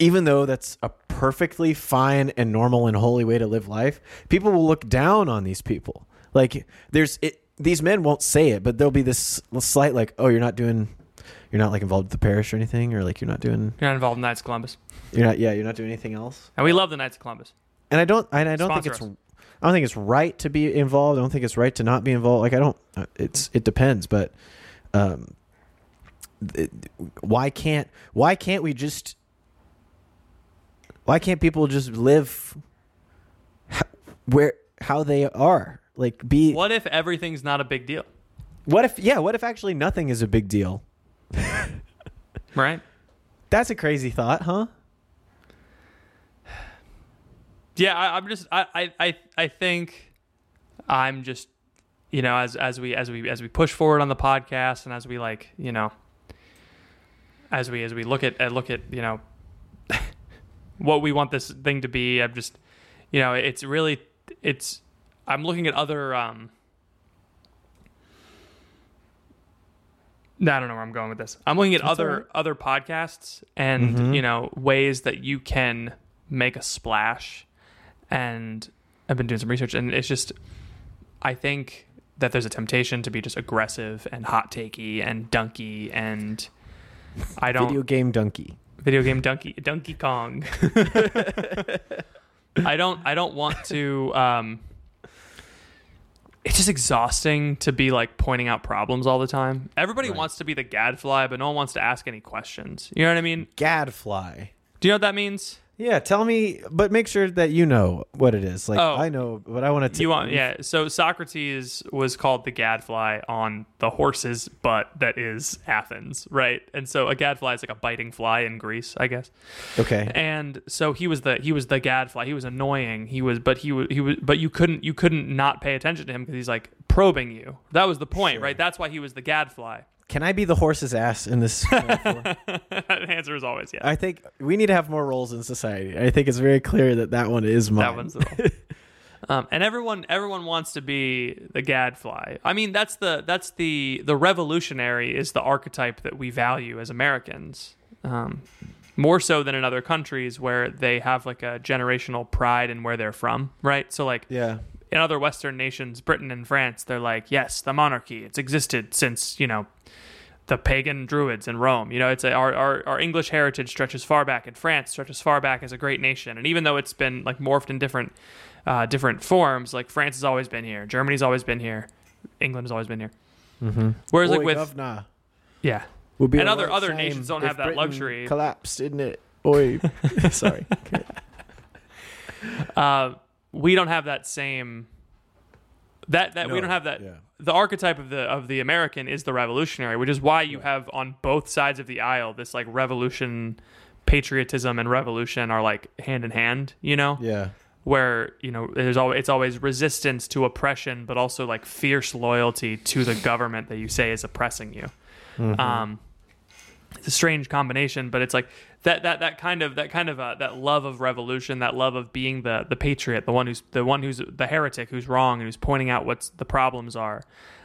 even though that's a perfectly fine and normal and holy way to live life people will look down on these people. Like there's it these men won't say it but there'll be this slight like oh you're not doing you're not like involved with the parish or anything or like you're not doing You're not involved in Knights of Columbus, you're not yeah you're not doing anything else. And we love the Knights of Columbus. and i don't and i don't think it's us. i don't think it's right to be involved. I don't think it's right to not be involved. Like i don't uh, it's it depends but um it, why can't why can't we just why can't people just live h- where how they are? Like be What if everything's not a big deal, what if yeah what if actually nothing is a big deal? [laughs] Right? that's a crazy thought huh? Yeah, I, I'm just I, I I think I'm just you know as as we as we as we push forward on the podcast and as we like you know as we as we look at look at you know what we want this thing to be. I'm just you know it's really it's I'm looking at other um. I don't know where I'm going with this. I'm looking at That's other right. other podcasts and Mhm. you know ways that you can make a splash and I've been doing some research and it's just I think that there's a temptation to be just aggressive and hot takey and dunky and I don't video game donkey video game Donkey Donkey Kong. [laughs] I don't I don't want to um it's just exhausting to be like pointing out problems all the time. Everybody Right. wants to be the gadfly, but no one wants to ask any questions. You know what I mean? gadfly Do you know what that means? Yeah, tell me, but make sure that you know what it is. Like Oh. I know, but I want to. You want yeah. So Socrates was called the gadfly on the horse's butt that is Athens, right? And so a gadfly is like a biting fly in Greece, I guess. Okay. and so he was the he was the gadfly. He was annoying. He was, but he was he was, but you couldn't you couldn't not pay attention to him because he's like probing you. That was the point, Sure. right? That's why he was the gadfly. Can I be the horse's ass in this? [laughs] the answer is always yes. I think we need to have more roles in society. I think it's very clear that that one is mine. that one's the role. [laughs] Um, and everyone everyone wants to be the gadfly. I mean, that's the that's the the revolutionary is the archetype that we value as Americans. Um, more so than in other countries where they have like a generational pride in where they're from, right? So like yeah. In other Western nations, Britain and France, they're like, yes, the monarchy, it's existed since, you know, the pagan druids in Rome. You know, it's a, our, our, our English heritage stretches far back, and France stretches far back as a great nation. And even though it's been like morphed in different uh, different forms, like France has always been here, Germany's always been here, England has always been here. Mm-hmm. Whereas like Oi, with governor, yeah, would be and other- other nations don't have that Britain luxury. Collapsed, didn't it? Oi. [laughs] Sorry. Okay. [laughs] uh, we don't have that same that that we don't have that yeah. the archetype of the of the American is the revolutionary, which is why you have on both sides of the aisle this like revolution, patriotism and revolution are like hand in hand. You know, Yeah. where you know there's always it's always resistance to oppression, but also like fierce loyalty to the government that you say is oppressing you. Mm-hmm. Um, it's a strange combination, but it's like that that that kind of that kind of uh, that love of revolution, that love of being the the patriot, the one who's the one who's the heretic, who's wrong and who's pointing out what's the problems are.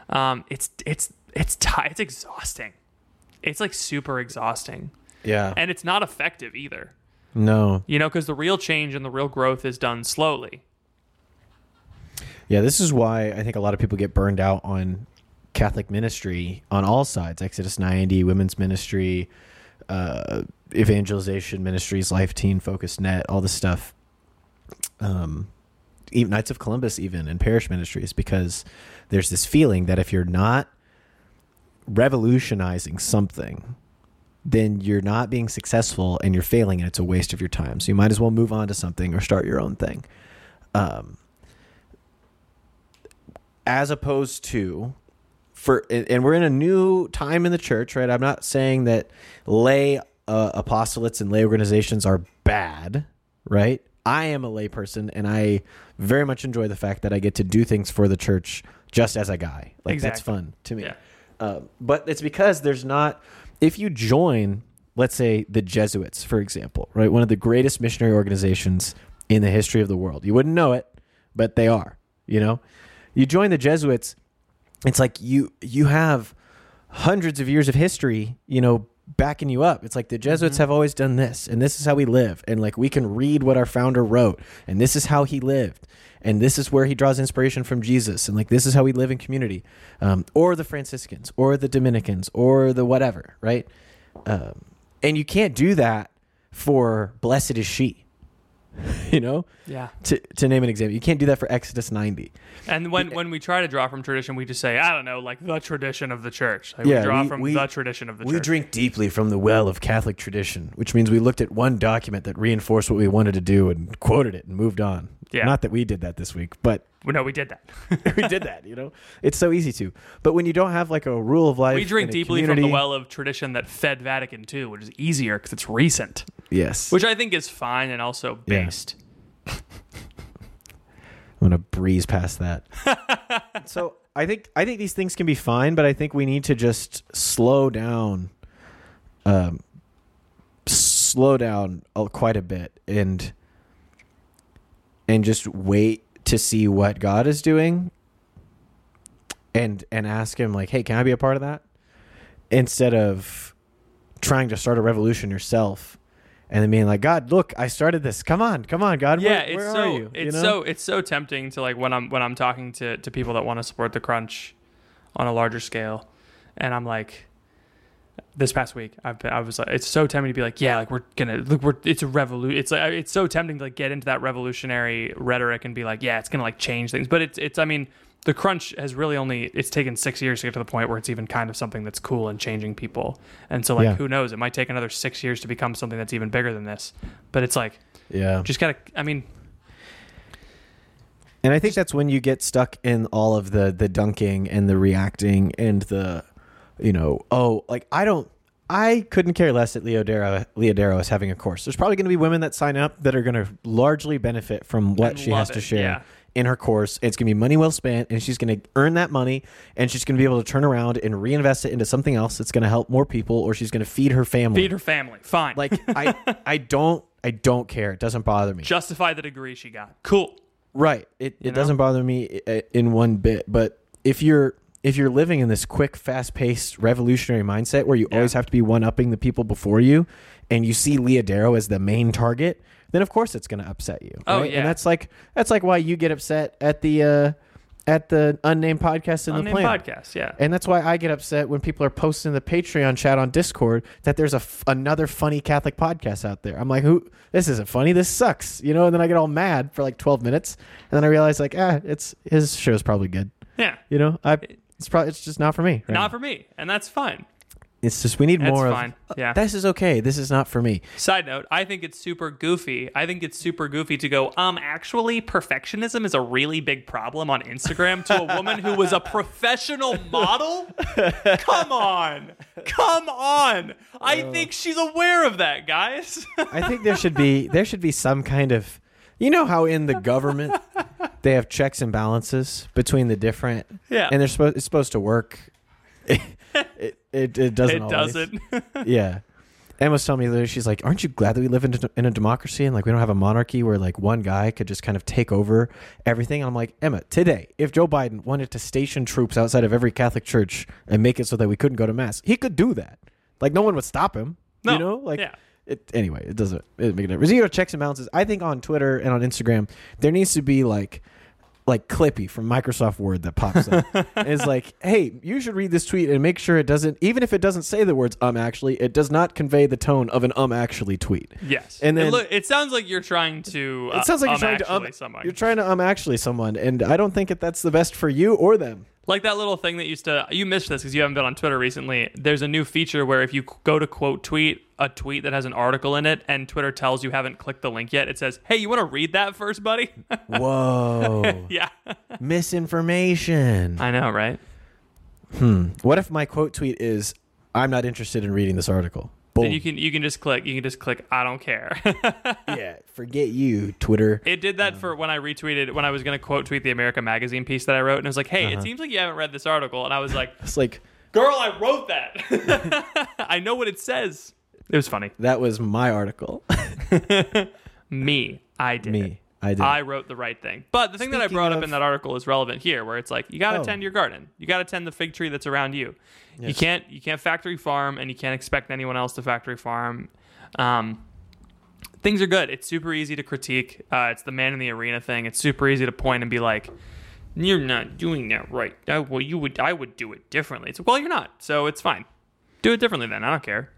Um, it's it's it's ti it's exhausting. It's like super exhausting, Yeah. and it's not effective either. no. You know, because the real change and the real growth is done slowly. Yeah, this is why I think a lot of people get burned out on Catholic ministry on all sides Exodus 90, women's ministry, uh, evangelization ministries, Life Teen, Focus Net, all this stuff. Um, even Knights of Columbus, even and parish ministries, because there's this feeling that if you're not revolutionizing something, then you're not being successful and you're failing and it's a waste of your time. So you might as well move on to something or start your own thing. Um, as opposed to for and we're in a new time in the church, right? I'm not saying that lay uh, apostolates and lay organizations are bad, right? I am a layperson, and I very much enjoy the fact that I get to do things for the church just as a guy. Like that's fun to me. Yeah. Uh, but it's because there's not. If you join, let's say the Jesuits, for example, right, one of the greatest missionary organizations in the history of the world. You wouldn't know it, but they are. You know, you join the Jesuits. It's like you you have hundreds of years of history. You know, backing you up. It's like the Jesuits have always done this, and this is how we live, and like we can read what our founder wrote, and this is how he lived, and this is where he draws inspiration from Jesus, and like this is how we live in community, um, or the Franciscans, or the Dominicans, or the whatever, right? Um, and you can't do that for blessed is she. [laughs] you know, Yeah. to to name an example, you can't do that for Exodus ninety. And when, when we try to draw from tradition, we just say, I don't know, like the tradition of the church. Like Yeah, we draw we- from we- the tradition of the We church. drink deeply from the well of Catholic tradition, which means we looked at one document that reinforced what we wanted to do and quoted it and moved on. Yeah. Not that we did that this week, but Well, no, we did that. [laughs] we did that, you know? It's so easy to. But when you don't have like a rule of life, we drink deeply from the well of tradition that fed Vatican II, which is easier because it's recent, Yes. which I think is fine and also Yeah. based. [laughs] I'm gonna breeze past that. [laughs] so I think I think these things can be fine, but I think we need to just slow down, um, slow down a- quite a bit, and and just wait to see what God is doing, and and ask Him like, hey, can I be a part of that? Instead of trying to start a revolution yourself. And then being like, God, look, I started this. Come on, come on, God. yeah, where, it's where so are you? it's You know? so it's so tempting to like when I'm when I'm talking to to people that want to support the crunch on a larger scale, and I'm like, this past week I've been, I was like, it's so tempting to be like, yeah, like we're gonna look, we're it's a revolution. It's like it's so tempting to like get into that revolutionary rhetoric and be like, yeah, it's gonna like change things, but it's it's I mean. The crunch has really only it's taken six years to get to the point where it's even kind of something that's cool and changing people. And so like Yeah. who knows? It might take another six years to become something that's even bigger than this. But it's like yeah. just gotta I mean, And I think that's when you get stuck in all of the the dunking and the reacting and the you know, oh, like I don't I couldn't care less that Leah Darrow Leodero is having a course. There's probably going to be women that sign up that are going to largely benefit from what she love has to share yeah. In her course. It's going to be money well spent and she's going to earn that money and she's going to be able to turn around and reinvest it into something else that's going to help more people or she's going to feed her family. feed her family. Fine. like I [laughs] I don't I don't care. It doesn't bother me. justify the degree she got. Cool. Right. It You it know? doesn't bother me uh, in one bit. But if you're if you're living in this quick, fast paced, revolutionary mindset where you Yeah. always have to be one upping the people before you, and you see Leah Darrow as the main target, then of course it's going to upset you. Oh, right? yeah. And that's like that's like why you get upset at the uh, at the unnamed podcast in the Unnamed plan. podcast. Yeah. And that's why I get upset when people are posting the Patreon chat on Discord that there's a f- another funny Catholic podcast out there. I'm like, who? This isn't funny. This sucks, you know. And then I get all mad for like 12 minutes, and then I realize like, ah, it's his show's probably good, yeah. you know. I it's probably it's just not for me. right Not now. for me, and that's fine. It's just we need That's more fine. of. Yeah. This is okay. This is not for me. Side note: I think it's super goofy. I think it's super goofy to go. Um, actually, perfectionism is a really big problem on Instagram to a woman who was a professional model. Come on, come on. I think she's aware of that, guys. I think there should be [laughs] there should be some kind of you know how in the government [laughs] they have checks and balances between the different Yeah. and they're supposed it's supposed to work. [laughs] It it, it doesn't. it always. doesn't. [laughs] Yeah. Emma was telling me later, she's like, "Aren't you glad that we live in, in a democracy and like we don't have a monarchy where like one guy could just kind of take over everything?" And I'm like, Emma, today, if Joe Biden wanted to station troops outside of every Catholic church and make it so that we couldn't go to mass, he could do that. Like no one would stop him. No. You know, like Yeah. it anyway. It doesn't it doesn't make a difference. Zero checks and balances. I think on Twitter and on Instagram there needs to be like like Clippy from Microsoft Word that pops up. And [laughs] it's like, hey, you should read this tweet and make sure it doesn't, even if it doesn't say the words um actually, it does not convey the tone of an um actually tweet. Yes. And it, then- look, it sounds like you're trying to. Uh, It sounds like um, you're trying to um, someone. you're trying to um actually someone, and I don't think that that's the best for you or them. like that little thing that used to. You missed this because you haven't been on Twitter recently. There's a new feature where if you go to quote tweet a tweet that has an article in it, and Twitter tells you haven't clicked the link yet, it says, "Hey, you want to read that first, buddy?" [laughs] Whoa, [laughs] yeah. misinformation. I know, right? Hmm. What if my quote tweet is, "I'm not interested in reading this article." Boom. Then you can you can just click. You can just click. I don't care. [laughs] yeah. Forget you, Twitter. It did that for when I retweeted when I was going to quote tweet the America Magazine piece that I wrote, and it was like, "Hey, it Uh-huh. seems like you haven't read this article," and I was like, It's like "Girl, I wrote that. I know what it says." It was funny. that was my article. [laughs] Me, I did. it. Me, I did. I wrote the right thing. But the thing that I Speaking brought up in that article is relevant here, where it's like you got to Oh. tend your garden. You got to tend the fig tree that's around you. You Yes. can't you can't factory farm, and you can't expect anyone else to factory farm. Um, things are good. It's super easy to critique. Uh, it's the man in the arena thing. It's super easy to point and be like, "You're not doing that right." I, well, you would. I would do it differently. It's like, well, you're not, so it's fine. Do it differently then. I don't care.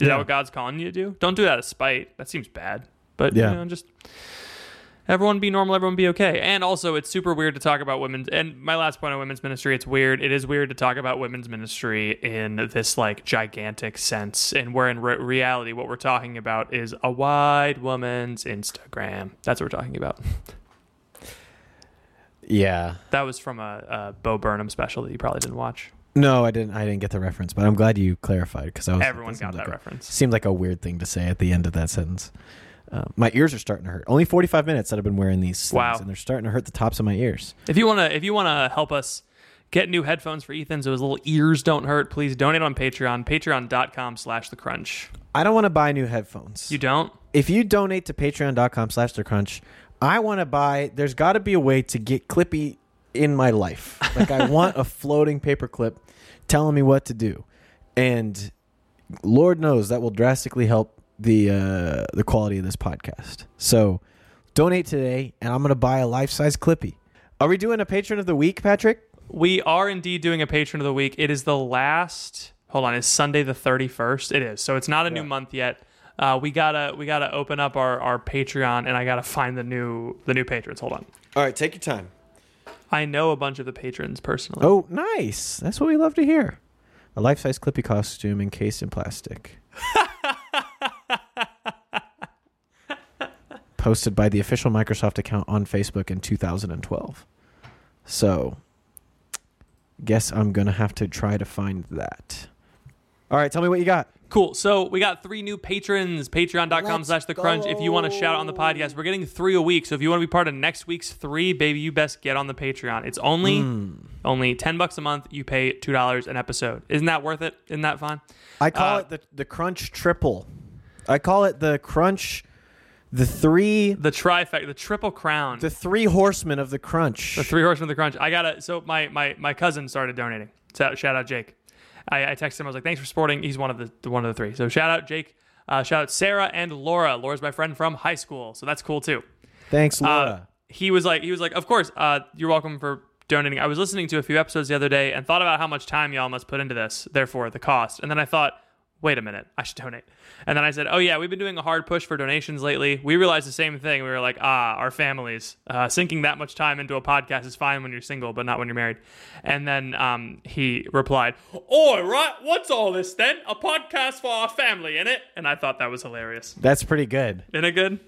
Is Yeah. that what God's calling you to do? Don't do that out of spite. That seems bad. But Yeah. you know, just everyone be normal, everyone be okay. And also, it's super weird to talk about women's. And my last point on women's ministry, it's weird. It is weird to talk about women's ministry in this like gigantic sense, and where in re- reality, what we're talking about is a white woman's Instagram. That's what we're talking about. yeah. That was from a, a Bo Burnham special that you probably didn't watch. No, I didn't. I didn't get the reference, but I'm glad you clarified because I was. Everyone got that like a- reference. Seemed like a weird thing to say at the end of that sentence. Uh, my ears are starting to hurt. Only 45 minutes that I've been wearing these things, Wow. and they're starting to hurt the tops of my ears. If you wanna, if you wanna help us get new headphones for Ethan so his little ears don't hurt, please donate on Patreon. Patreon.com/slash The Crunch. I don't want to buy new headphones. You don't? if you donate to patreon.com slash the crunch i want to buy there's got to be a way to get clippy in my life [laughs] like i want a floating paperclip telling me what to do and lord knows that will drastically help the uh the quality of this podcast so donate today and i'm gonna buy a life-size clippy are we doing a patron of the week patrick We are indeed doing a patron of the week. It is the last. Hold on, it's Sunday the thirty first. It is. So it's not a new month yet. Uh, we gotta we gotta open up our, our Patreon and I gotta find the new the new patrons. Hold on. all right take your time I know a bunch of the patrons personally. oh nice that's what we love to hear a life-size clippy costume encased in plastic [laughs] posted by the official Microsoft account on Facebook in 2012. So, guess I'm going to have to try to find that. All right, tell me what you got. Cool. So we got three new patrons. Patreon.com Let's slash the crunch. If you want to shout out on the podcast, we're getting three a week. So if you want to be part of next week's three, baby, you best get on the Patreon. It's only Hmm. only ten bucks a month. You pay two dollars an episode. Isn't that worth it? Isn't that fun? I call Uh, it the, the Crunch Triple. I call it the Crunch, the three, The trifecta, the triple crown. the three horsemen of the Crunch. The three horsemen of the crunch. I gotta. So my my my cousin started donating. So shout out Jake. I, I texted him. I was like, thanks for supporting. He's one of the, the one of the three. So shout out Jake. Uh, shout out Sarah and Laura. Laura's my friend from high school, so that's cool too. Thanks, Uh, he was like, he was like, of course, uh, you're welcome for donating. I was listening to a few episodes the other day and thought about how much time y'all must put into this. Therefore, the cost. And then I thought, wait a minute, I should donate. And then I said, oh yeah, we've been doing a hard push for donations lately. We realized the same thing. We were like, ah, our families uh, sinking that much time into a podcast is fine when you're single, but not when you're married. And then um, he replied, "Oh, right, what's all this then? A podcast for our family, in it?" And I thought that was hilarious. That's pretty good. Isn't it good?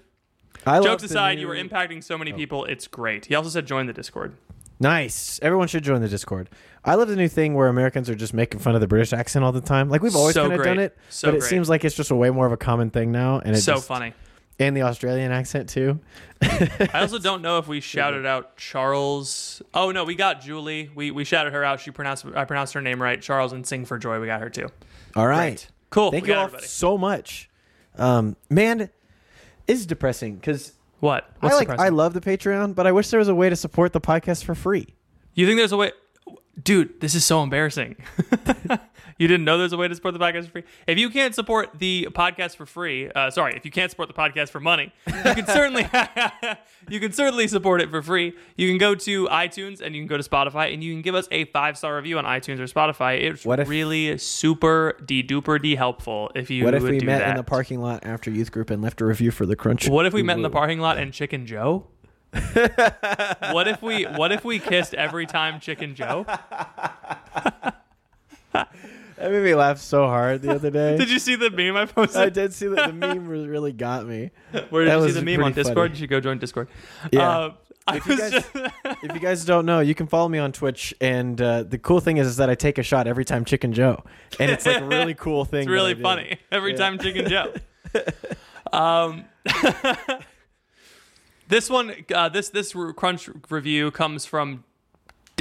I Jokes aside, new- you were impacting so many people. It's great. He also said join the Discord. Nice. Everyone should join the Discord. I love the new thing where Americans are just making fun of the British accent all the time. Like we've always So kind of done it, So but it great. seems like it's just a way more of a common thing now. And it's so just, funny. And the Australian accent too. I also [laughs] don't know if we shouted out Charles. Oh no, we got Julie. We we shouted her out. She pronounced I pronounced her name right. Charles and Sing for Joy. We got her too. All right. Cool. Thank we you got all everybody. so much. Um, man, it's depressing because What? I like? I love the Patreon, but I wish there was a way to support the podcast for free. You think there's a way? Dude, this is so embarrassing. [laughs] you didn't know there's a way to support the podcast for free? If you can't support the podcast for free, uh, sorry, if you can't support the podcast for money, you can certainly [laughs] you can certainly support it for free. You can go to iTunes and you can go to Spotify and you can give us a five star review on iTunes or Spotify. It's if- really super de duper de helpful if you What if we met that. in the parking lot after youth group and left a review for the Crunch? What if we met in the parking lot and Chicken Joe? What if we what if we kissed every time Chicken Joe? That made me laugh so hard the other day. Did you see the meme I posted? I did see that the meme really got me. Where did that you see the meme on Discord? funny. You should go join Discord. Yeah. Uh, If you, guys, [laughs] if you guys don't know, you can follow me on Twitch, and uh, the cool thing is, is that I take a shot every time Chicken Joe, and it's like a really cool [laughs] thing. It's really funny every Yeah. time Chicken Joe. [laughs] um, this one, uh, this this crunch review comes from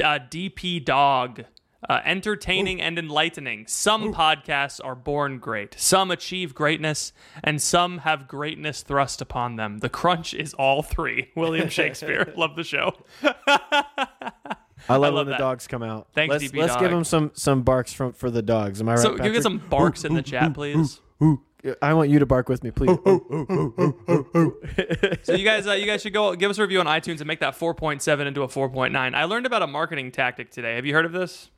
uh, DP Dog. Uh, entertaining and enlightening. Some podcasts are born great. Some achieve greatness, and some have greatness thrust upon them. The crunch is all three. [laughs] William [laughs] Shakespeare. Love the show. I love, love when the dogs come out. Thanks, let's, DP let's give them some some barks from for the dogs. Am I right? So, can you get some barks in the chat, please? I want you to bark with me, please. [laughs] So you guys, uh, you guys should go give us a review on iTunes and make that 4.7 into a 4.9. I learned about a marketing tactic today. Have you heard of this?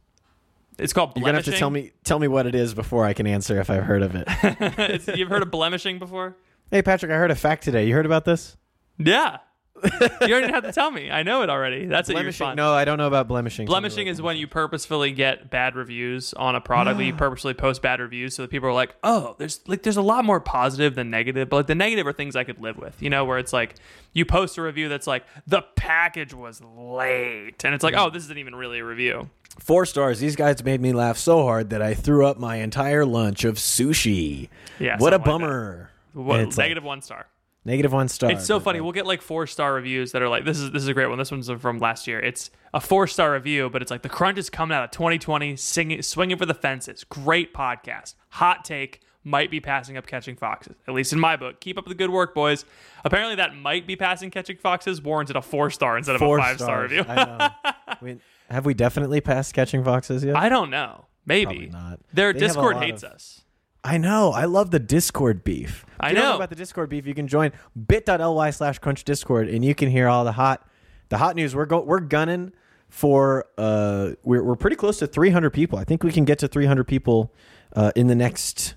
It's called You're gonna have to tell me tell me what it is before I can answer if I've heard of it. [laughs] You've heard of blemishing before? hey, Patrick, I heard a fact today. You heard about this? Yeah. [laughs] you don't even have to [laughs] tell me. I know it already. That's Blemishing? fun. No, I don't know about blemishing. Blemishing is when you purposefully get bad reviews on a product. you [gasps] purposely post bad reviews so that people are like, "Oh, there's like there's a lot more positive than negative." But like the negative are things I could live with. You know, where it's like you post a review that's like the package was late, and it's like, mm-hmm. "Oh, this isn't even really a review." four stars. These guys made me laugh so hard that I threw up my entire lunch of sushi. Yeah, what a like bummer. What, it's like, negative one star. Negative one star. It's so funny. We'll get like four star reviews that are like, "This is this is a great one." This one's from last year. It's a four star review, but it's like the crunch is coming out of 2020, singing, swinging for the fences. Great podcast. Hot take. Might be passing up catching foxes. At least in my book. Keep up the good work, boys. Apparently, that might be passing catching foxes Warrants warranted a four star instead of four a five star review. I know. [laughs] We- have we definitely passed catching foxes yet? I don't know. Maybe Probably not. Their They Discord hates of- us. I know. I love the Discord beef. If I you don't know. about the Discord beef. You can join bit.ly slash crunch discord and you can hear all the hot the hot news. We're go we're gunning for uh we're we're pretty close to 300 people. I think we can get to 300 people uh, in the next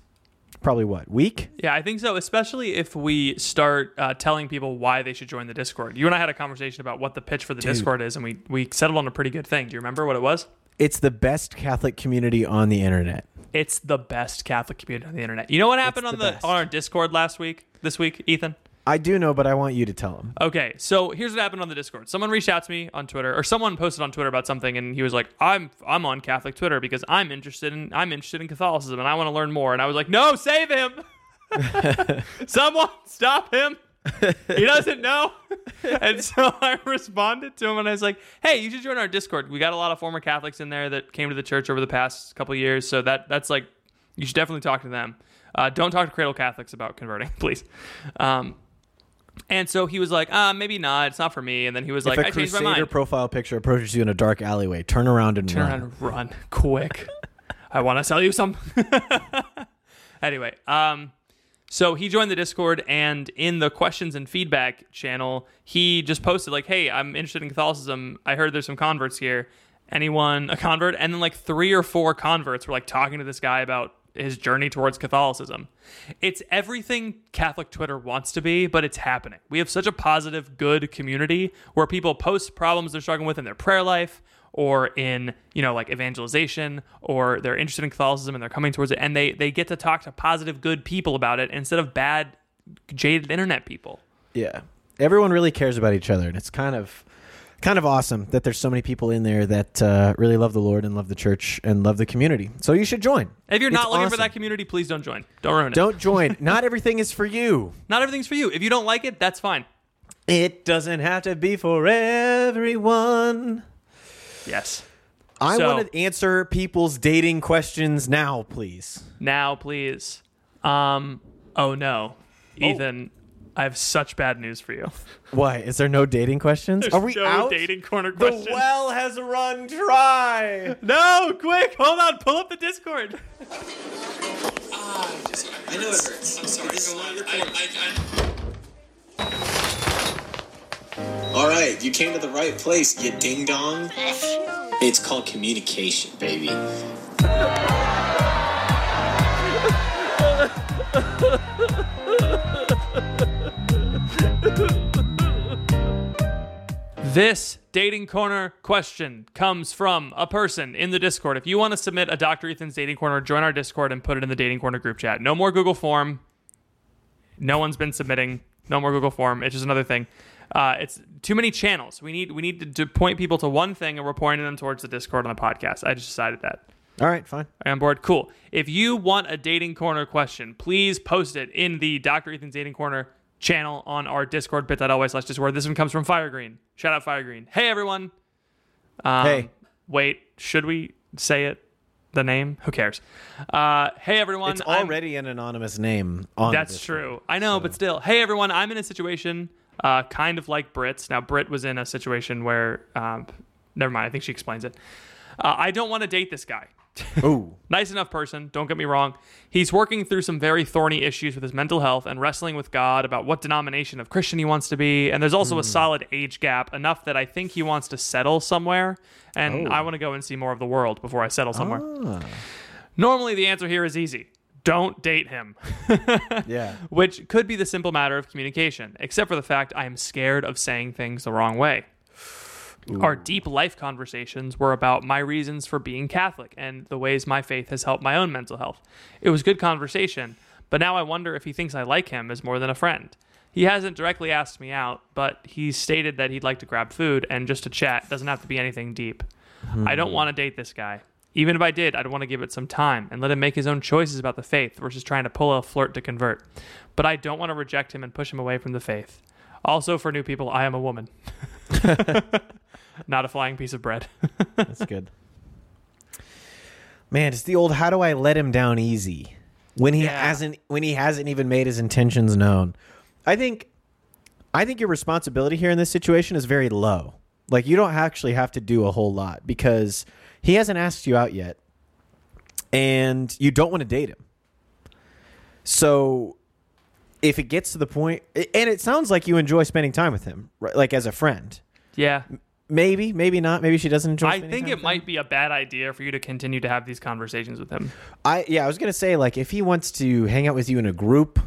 probably what week. Yeah, I think so. Especially if we start uh, telling people why they should join the Discord. You and I had a conversation about what the pitch for the Discord is, and we we settled on a pretty good thing. Do you remember what it was? It's the best Catholic community on the internet. It's the best Catholic community on the internet. You know what happened It's on the the, best. on our Discord last week? This week, Ethan. I do know, but I want you to tell them. Okay, so here's what happened on the Discord. Someone reached out to me on Twitter, or someone posted on Twitter about something, and he was like, "I'm I'm on Catholic Twitter because I'm interested in I'm interested in Catholicism and I want to learn more." And I was like, "No, save him! [laughs] [laughs] Someone stop him! He doesn't know." and so I responded to him, and I was like, "Hey, you should join our Discord. We got a lot of former Catholics in there that came to the church over the past couple of years, so that that's like you should definitely talk to them. Uh, don't talk to Cradle Catholics about converting, [laughs] please." Um, and so he was like, uh, maybe not. It's not for me. And then he was like, if I a changed my mind. profile picture approaches you in a dark alleyway, turn around and Turn run. around and run quick. [laughs] I want to sell you some. [laughs] anyway, um, so he joined the Discord, and in the questions and feedback channel, he just posted like, "Hey, I'm interested in Catholicism. I heard there's some converts here. Anyone a convert?" And then like three or four converts were like talking to this guy about his journey towards Catholicism. It's everything Catholic Twitter wants to be, but it's happening. We have such a positive, good community where people post problems they're struggling with in their prayer life or in, you know, like evangelization or they're interested in Catholicism and they're coming towards it and they they get to talk to positive, good people about it instead of bad jaded internet people. Yeah. Everyone really cares about each other, and it's kind of kind of awesome that there's so many people in there that uh, really love the Lord and love the church and love the community. So you should join. If you're It's not looking for that community, please don't join. Don't ruin it. Don't join. [laughs] Not everything is for you. Not everything's for you. If you don't like it, that's fine. It doesn't have to be for everyone. Yes. I So- want to answer people's dating questions now, please. Now, please. Um. Oh no, Ethan. I have such bad news for you. [laughs] Why? Is there no dating questions? Are we no out? dating corner the question. well has run dry. [laughs] No, quick, hold on, pull up the Discord. I know it hurts. I'm sorry. This is not your All right, you came to the right place, you ding dong. It's called communication, baby. This dating corner question comes from a person in the Discord. If you want to submit a Dr. Ethan's dating corner, join our Discord and put it in the dating corner group chat. No more Google form. No one's been submitting. No more Google form. It's just another thing. Uh, it's too many channels. We need we need to, to point people to one thing, and we're pointing them towards the Discord on the podcast. I just decided that. All right, fine. I'm on board? Cool. If you want a dating corner question, please post it in the Dr. Ethan's Dating Corner channel on our Discord, bit.ly slash Discord. This one comes from Firegreen. Shout out Firegreen. Hey, everyone. Um, Hey. Wait, should we say it? The name? Who cares? Uh, hey, everyone. It's I'm- already an anonymous name on that's this true. I know, but still. Hey, everyone. I'm in a situation uh, kind of like Brit's. Now, Brit was in a situation where, um, never mind. I think she explains it. Uh, I don't want to date this guy. [laughs] Ooh. nice enough person, don't get me wrong. He's working through some very thorny issues with his mental health and wrestling with God about what denomination of Christian he wants to be. And there's also a solid age gap, enough that I think he wants to settle somewhere. And Oh. I want to go and see more of the world before I settle somewhere. Ah. Normally, the answer here is easy don't date him. [laughs] Yeah. which could be the simple matter of communication, except for the fact I am scared of saying things the wrong way. Our deep life conversations were about my reasons for being Catholic and the ways my faith has helped my own mental health. It was good conversation, but now I wonder if he thinks I like him as more than a friend. He hasn't directly asked me out, but he's stated that he'd like to grab food and just to chat. Doesn't have to be anything deep. Hmm. I don't want to date this guy. Even if I did, I'd want to give it some time and let him make his own choices about the faith versus trying to pull a flirt to convert. But I don't want to reject him and push him away from the faith. Also, for new people, I am a woman. [laughs] Not a flying piece of bread. That's good. Man, it's the old how do I let him down easy when he Yeah. hasn't when he hasn't even made his intentions known. I think I think your responsibility here in this situation is very low. Like you don't actually have to do a whole lot because he hasn't asked you out yet and you don't want to date him. So if it gets to the point and it sounds like you enjoy spending time with him, right? like as a friend. yeah. Maybe, maybe not. Maybe she doesn't enjoy I spending think time it with him. might be a bad idea for you to continue to have these conversations with him. I yeah, I was gonna say like if he wants to hang out with you in a group,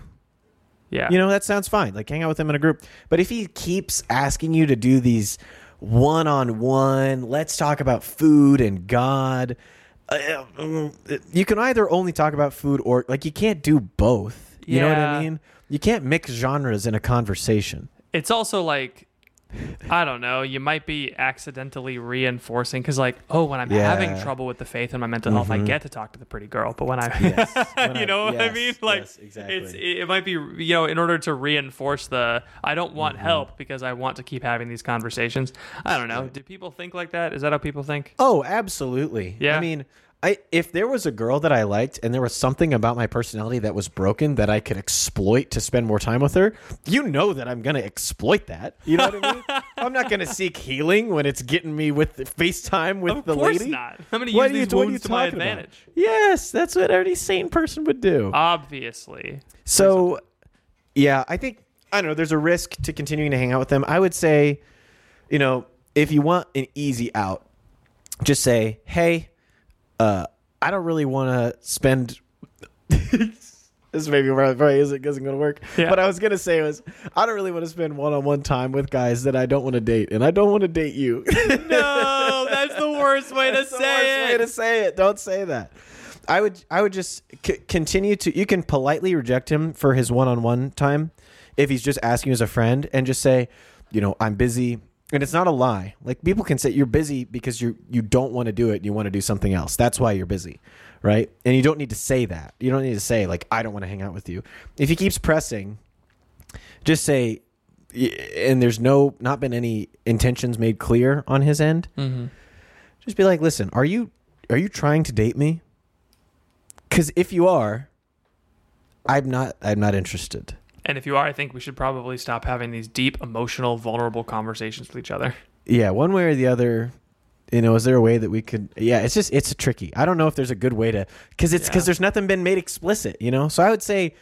Yeah. you know that sounds fine. Like hang out with him in a group. But if he keeps asking you to do these one on one, let's talk about food and God. uh, uh, You can either only talk about food or like you can't do both. You know what I mean? You can't mix genres in a conversation. it's also like I don't know, you might be accidentally reinforcing because, like, oh, when I'm Yeah. having trouble with the faith and my mental health, I get to talk to the pretty girl. But when I, Yes. When [laughs] you I- know what I mean? Like, yes, exactly. it's it might be you know in order to reinforce the I don't want Mm-hmm. help because I want to keep having these conversations. I don't know. Do people think like that? Is that how people think? Oh, absolutely. Yeah. I mean, I if there was a girl that I liked and there was something about my personality that was broken that I could exploit to spend more time with her, you know that I'm going to exploit that. You know what I mean? [laughs] I'm not going to seek healing when it's getting me with the FaceTime with Of the course lady. not. I'm to What use you- these you wounds to my talking about? advantage. Yes, that's what any sane person would do. Obviously. So, yeah, I think I don't know. There's a risk to continuing to hang out with them. I would say, you know, if you want an easy out, just say, "Hey, uh, I don't really want to spend." [laughs] this maybe probably, isn't, isn't going to work. Yeah. What I was going to say was, I don't really want to spend one-on-one time with guys that I don't want to date, and I don't want to date you. [laughs] No, that's the worst way to That's the say worst it. way to say it. Don't say that. I would I would just c- continue to you can politely reject him for his one-on-one time if he's just asking as a friend and just say, you know, I'm busy. And it's not a lie. Like people can say you're busy because you you don't want to do it and you want to do something else. That's why you're busy. Right? And you don't need to say that. You don't need to say like I don't want to hang out with you. If he keeps pressing, just say and there's no not been any intentions made clear on his end Mm-hmm. just be like, listen, are you are you trying to date me? Because if you are, I'm not. I'm not interested. And if you are, I think we should probably stop having these deep, emotional, vulnerable conversations with each other. Yeah, one way or the other. You know, is there a way that we could? Yeah, it's just it's tricky. I don't know if there's a good way to because it's because Yeah. there's nothing been made explicit. You know, so I would say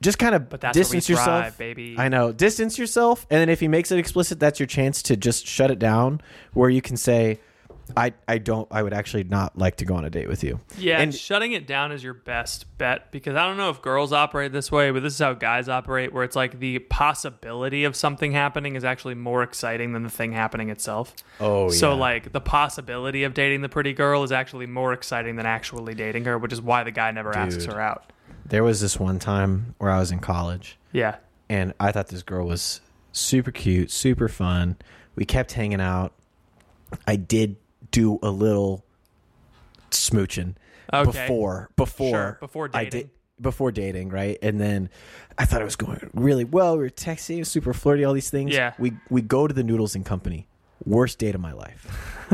just kind of But that's distance we yourself. baby. I know, distance yourself, and then if he makes it explicit, that's your chance to just shut it down, where you can say, "I I don't. I would actually not like to go on a date with you." Yeah, And- shutting it down is your best bet because I don't know if girls operate this way, but this is how guys operate, where it's like the possibility of something happening is actually more exciting than the thing happening itself. Oh, So, yeah. like, the possibility of dating the pretty girl is actually more exciting than actually dating her, which is why the guy never asks her out. There was this one time where I was in college Yeah. and I thought this girl was super cute, super fun. We kept hanging out. I did do a little smooching Okay. before before Sure, before I dating. did before dating, right? And then I thought it was going really well. We were texting, super flirty, all these things. Yeah. We we go to the Noodles and Company. Worst date of my life.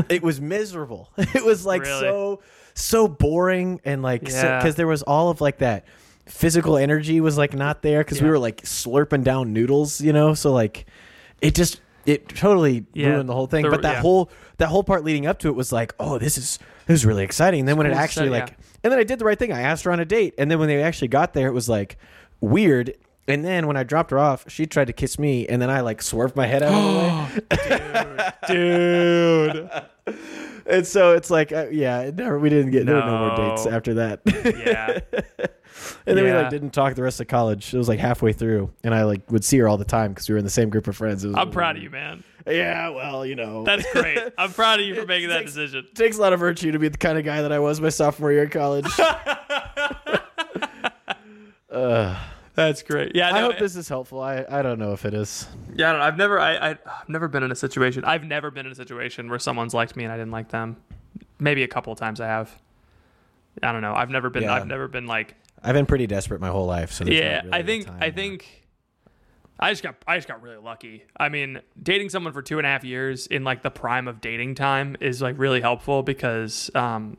[laughs] it was miserable. [laughs] It was like Really? so so boring and like Yeah. because there was all of like that physical energy was like not there because we were like slurping down noodles, you know. So like it just it totally Yeah. ruined the whole thing. The- but that yeah. whole that whole part leading up to it was like, oh, this is this is really exciting. And then when it actually stuff, like, yeah. and then I did the right thing. I asked her on a date, and then when they actually got there, it was like weird. And then when I dropped her off, she tried to kiss me, and then I like swerved my head out of the way, [gasps] dude. and so it's like, uh, yeah, never, we didn't get there were no more dates after that. Yeah. [laughs] and then we Yeah. like didn't talk the rest of college. It was like halfway through, and I like would see her all the time because we were in the same group of friends. It was I'm proud of you, man. Yeah, well, you know, That's great. I'm proud of you for [laughs] making that decision. It takes a lot of virtue to be the kind of guy that I was my sophomore year in college. [laughs] That's great. Yeah, I no, hope this is helpful. I, I don't know if it is. Yeah, I don't know. I've never, I, I, I've never been in a situation. I've never been in a situation where someone's liked me and I didn't like them. Maybe a couple of times I have. I don't know. I've never been. Yeah. I've never been like. I've been pretty desperate my whole life. So Yeah, really I think. I where- think. I just got. I just got really lucky. I mean, dating someone for two and a half years in like the prime of dating time is like really helpful because um,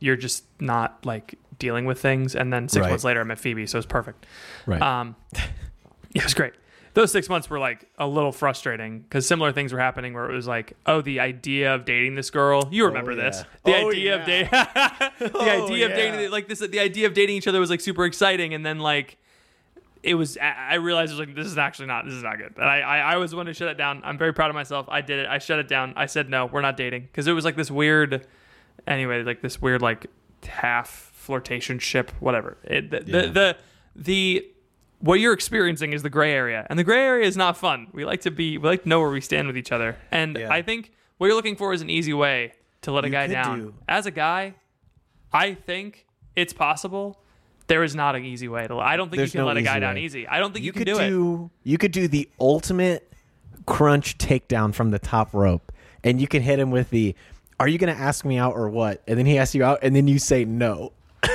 you're just not like dealing with things. And then six Right. months later, I met Phoebe, so it's perfect. right. Um, [laughs] it was great. Those six months were like a little frustrating because similar things were happening where it was like, oh, the idea of dating this girl. You oh, remember yeah. this? The Oh, idea of dating, [laughs] the Oh, idea of dating, like this, the idea of dating each other was like super exciting, and then like it was. I realized it was like this is actually not. This is not good. And I, I, I was the one to shut it down. I'm very proud of myself. I did it. I shut it down. I said no, we're not dating because it was like this weird. Anyway, like this weird like half flirtation ship, whatever. It, the, Yeah. the the the what you're experiencing is the gray area, and the gray area is not fun. We like to be, we like to know where we stand with each other, and Yeah. I think what you're looking for is an easy way to let a You guy could down. do- As a guy, I think it's possible. There is not an easy way to. I don't think There's you can no let a guy easy down way. easy. I don't think you, can could do, it. you could do the ultimate crunch takedown from the top rope, and you can hit him with the, "Are you going to ask me out or what?" And then he asks you out, and then you say no. [laughs]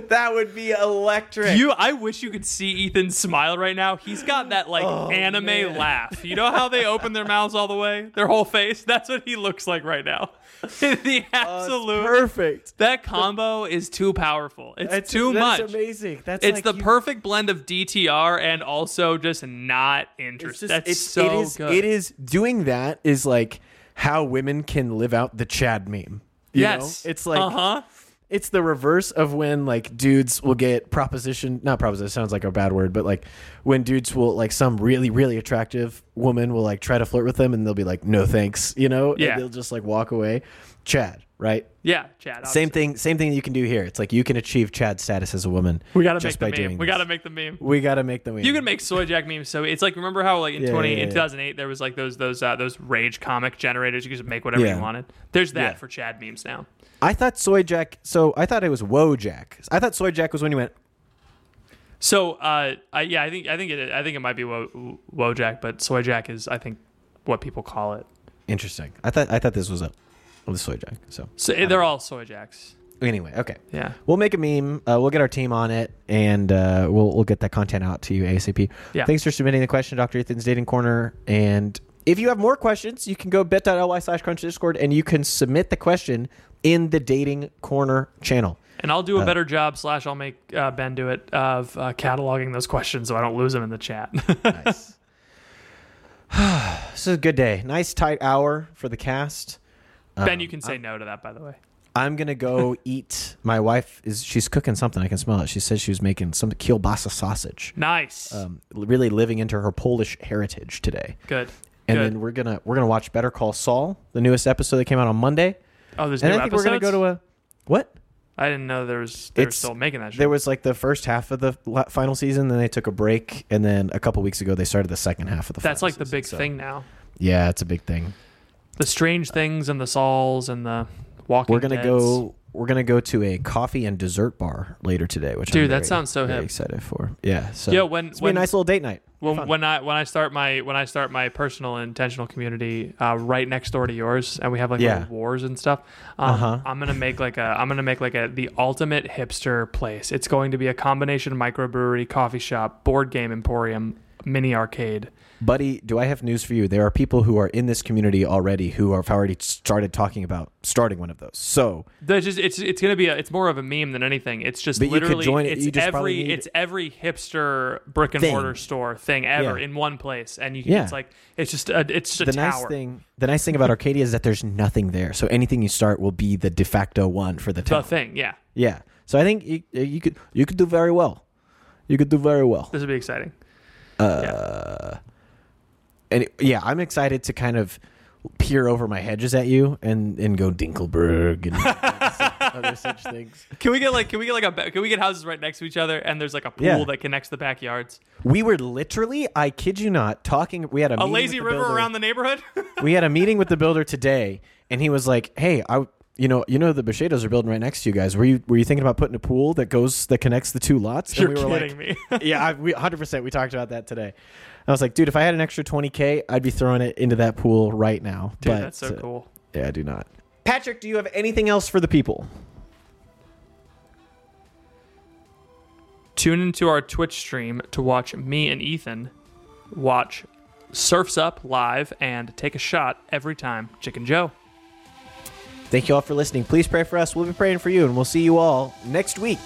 [laughs] that would be electric. You, I wish you could see Ethan smile right now. He's got that like Oh, anime man. laugh. You know how they open their mouths all the way, their whole face. That's what he looks like right now. [laughs] the absolute perfect. that combo is too powerful. It's That's too that's much. amazing. That's It's like the you- perfect blend of DTR and also just not interesting. That's it's, so it is, good. It is doing that is like how women can live out the Chad meme. You yes, know? it's like uh huh. It's the reverse of when like dudes will get proposition not proposition sounds like a bad word but like when dudes will like some really really attractive woman will like try to flirt with them and they'll be like no thanks you know Yeah. and they'll just like walk away chad right Yeah, Chad. same thing same thing you can do here it's like you can achieve chad status as a woman We gotta just make by the meme. We gotta make the meme. we gotta make the meme You can make soy jack memes. So it's like remember how like in Yeah, twenty yeah, in yeah. two thousand eight there was like those those uh, those rage comic generators. You could just make whatever you wanted. There's that for Chad memes now. I thought soy jack so i thought it was Wojak i thought soy jack was when you went So uh, I, yeah, I think I think it I think it might be Wo- Wojak, but soy jack is I think what people call it. interesting i thought i thought this was a the soy jack so So they're all soy jacks. anyway okay Yeah. We'll make a meme. Uh, we'll get our team on it, and uh, we'll we'll get that content out to you asap. Yeah. Thanks for submitting the question, Dr. Ethan's Dating Corner. And if you have more questions, you can go bit.ly slash crunch discord, and you can submit the question in the Dating Corner channel. And I'll do a Uh, better job. Slash, I'll make uh, Ben do it of uh, cataloging those questions so I don't lose them in the chat. Nice. [laughs] [sighs] this is a good day. Nice tight hour for the cast. ben, Um, you can say no to that, by the way. I'm gonna go [laughs] eat. My wife is she's cooking something. I can smell it. She said she was making some kielbasa sausage. Nice. Um, really living into her Polish heritage today. Good. and Good. then we're gonna we're gonna watch Better Call Saul, the newest episode that came out on Monday, oh, there's and new I think episodes. we're gonna go to a what? I didn't know there was they were It's- still making that show. There was like the first half of the la- final season, then they took a break, and then a couple weeks ago they started the second half of the. That's final like the season, big so- thing now. Yeah, it's a big thing. The strange things and the Sauls and the Walking. We're gonna Deads. go. we're gonna go to a coffee and dessert bar later today, which Dude, I'm that very, sounds so very hip. excited for. Yeah, so Yeah, when- it's be a when- nice little date night. Fun. when I when I start my when I start my personal and intentional community uh, right next door to yours, and we have like Yeah. wars and stuff, um, Uh-huh. I'm gonna make like a I'm gonna make like a the ultimate hipster place. It's going to be a combination microbrewery, coffee shop, board game emporium, mini arcade. Buddy, do I have news for you? There are people who are in this community already who have already started talking about starting one of those. So There's just it's it's gonna be a, it's more of a meme than anything. It's just But you could literally join it- it's you just probably every need- it's every hipster brick and Thing. mortar store thing ever Yeah. in one place, and you Yeah. it's like it's just a, it's just a the nice tower. thing, the nice thing about Arcadia is that there's nothing there. So anything you start will be the de facto one for the the town. thing, yeah. Yeah. So I think you, you could you could do very well. You could do very well. This would be exciting. Uh, and it- yeah, I'm excited to kind of peer over my hedges at you and and go Dinkleberg and [laughs] other such things. Can we get like can we get like a ba- can we get houses right next to each other and there's like a pool Yeah. that connects the backyards? We were literally, I kid you not, talking. We had a A lazy river builder. around the neighborhood? [laughs] we had a meeting with the builder today, and he was like, "Hey, I." You know, you know the Bichetos are building right next to you guys. Were you were you thinking about putting a pool that goes that connects the two lots? You're and we were kidding like, me. [laughs] yeah, I, we 100%. We talked about that today. I was like, dude, if I had an extra 20k, I'd be throwing it into that pool right now. Dude, but, that's so uh, cool. Yeah, I do not. Patrick, do you have anything else for the people? Tune into our Twitch stream to watch me and Ethan watch Surfs Up live and take a shot every time Chicken Joe. Thank you all for listening. Please pray for us. We'll be praying for you, and we'll see you all next week.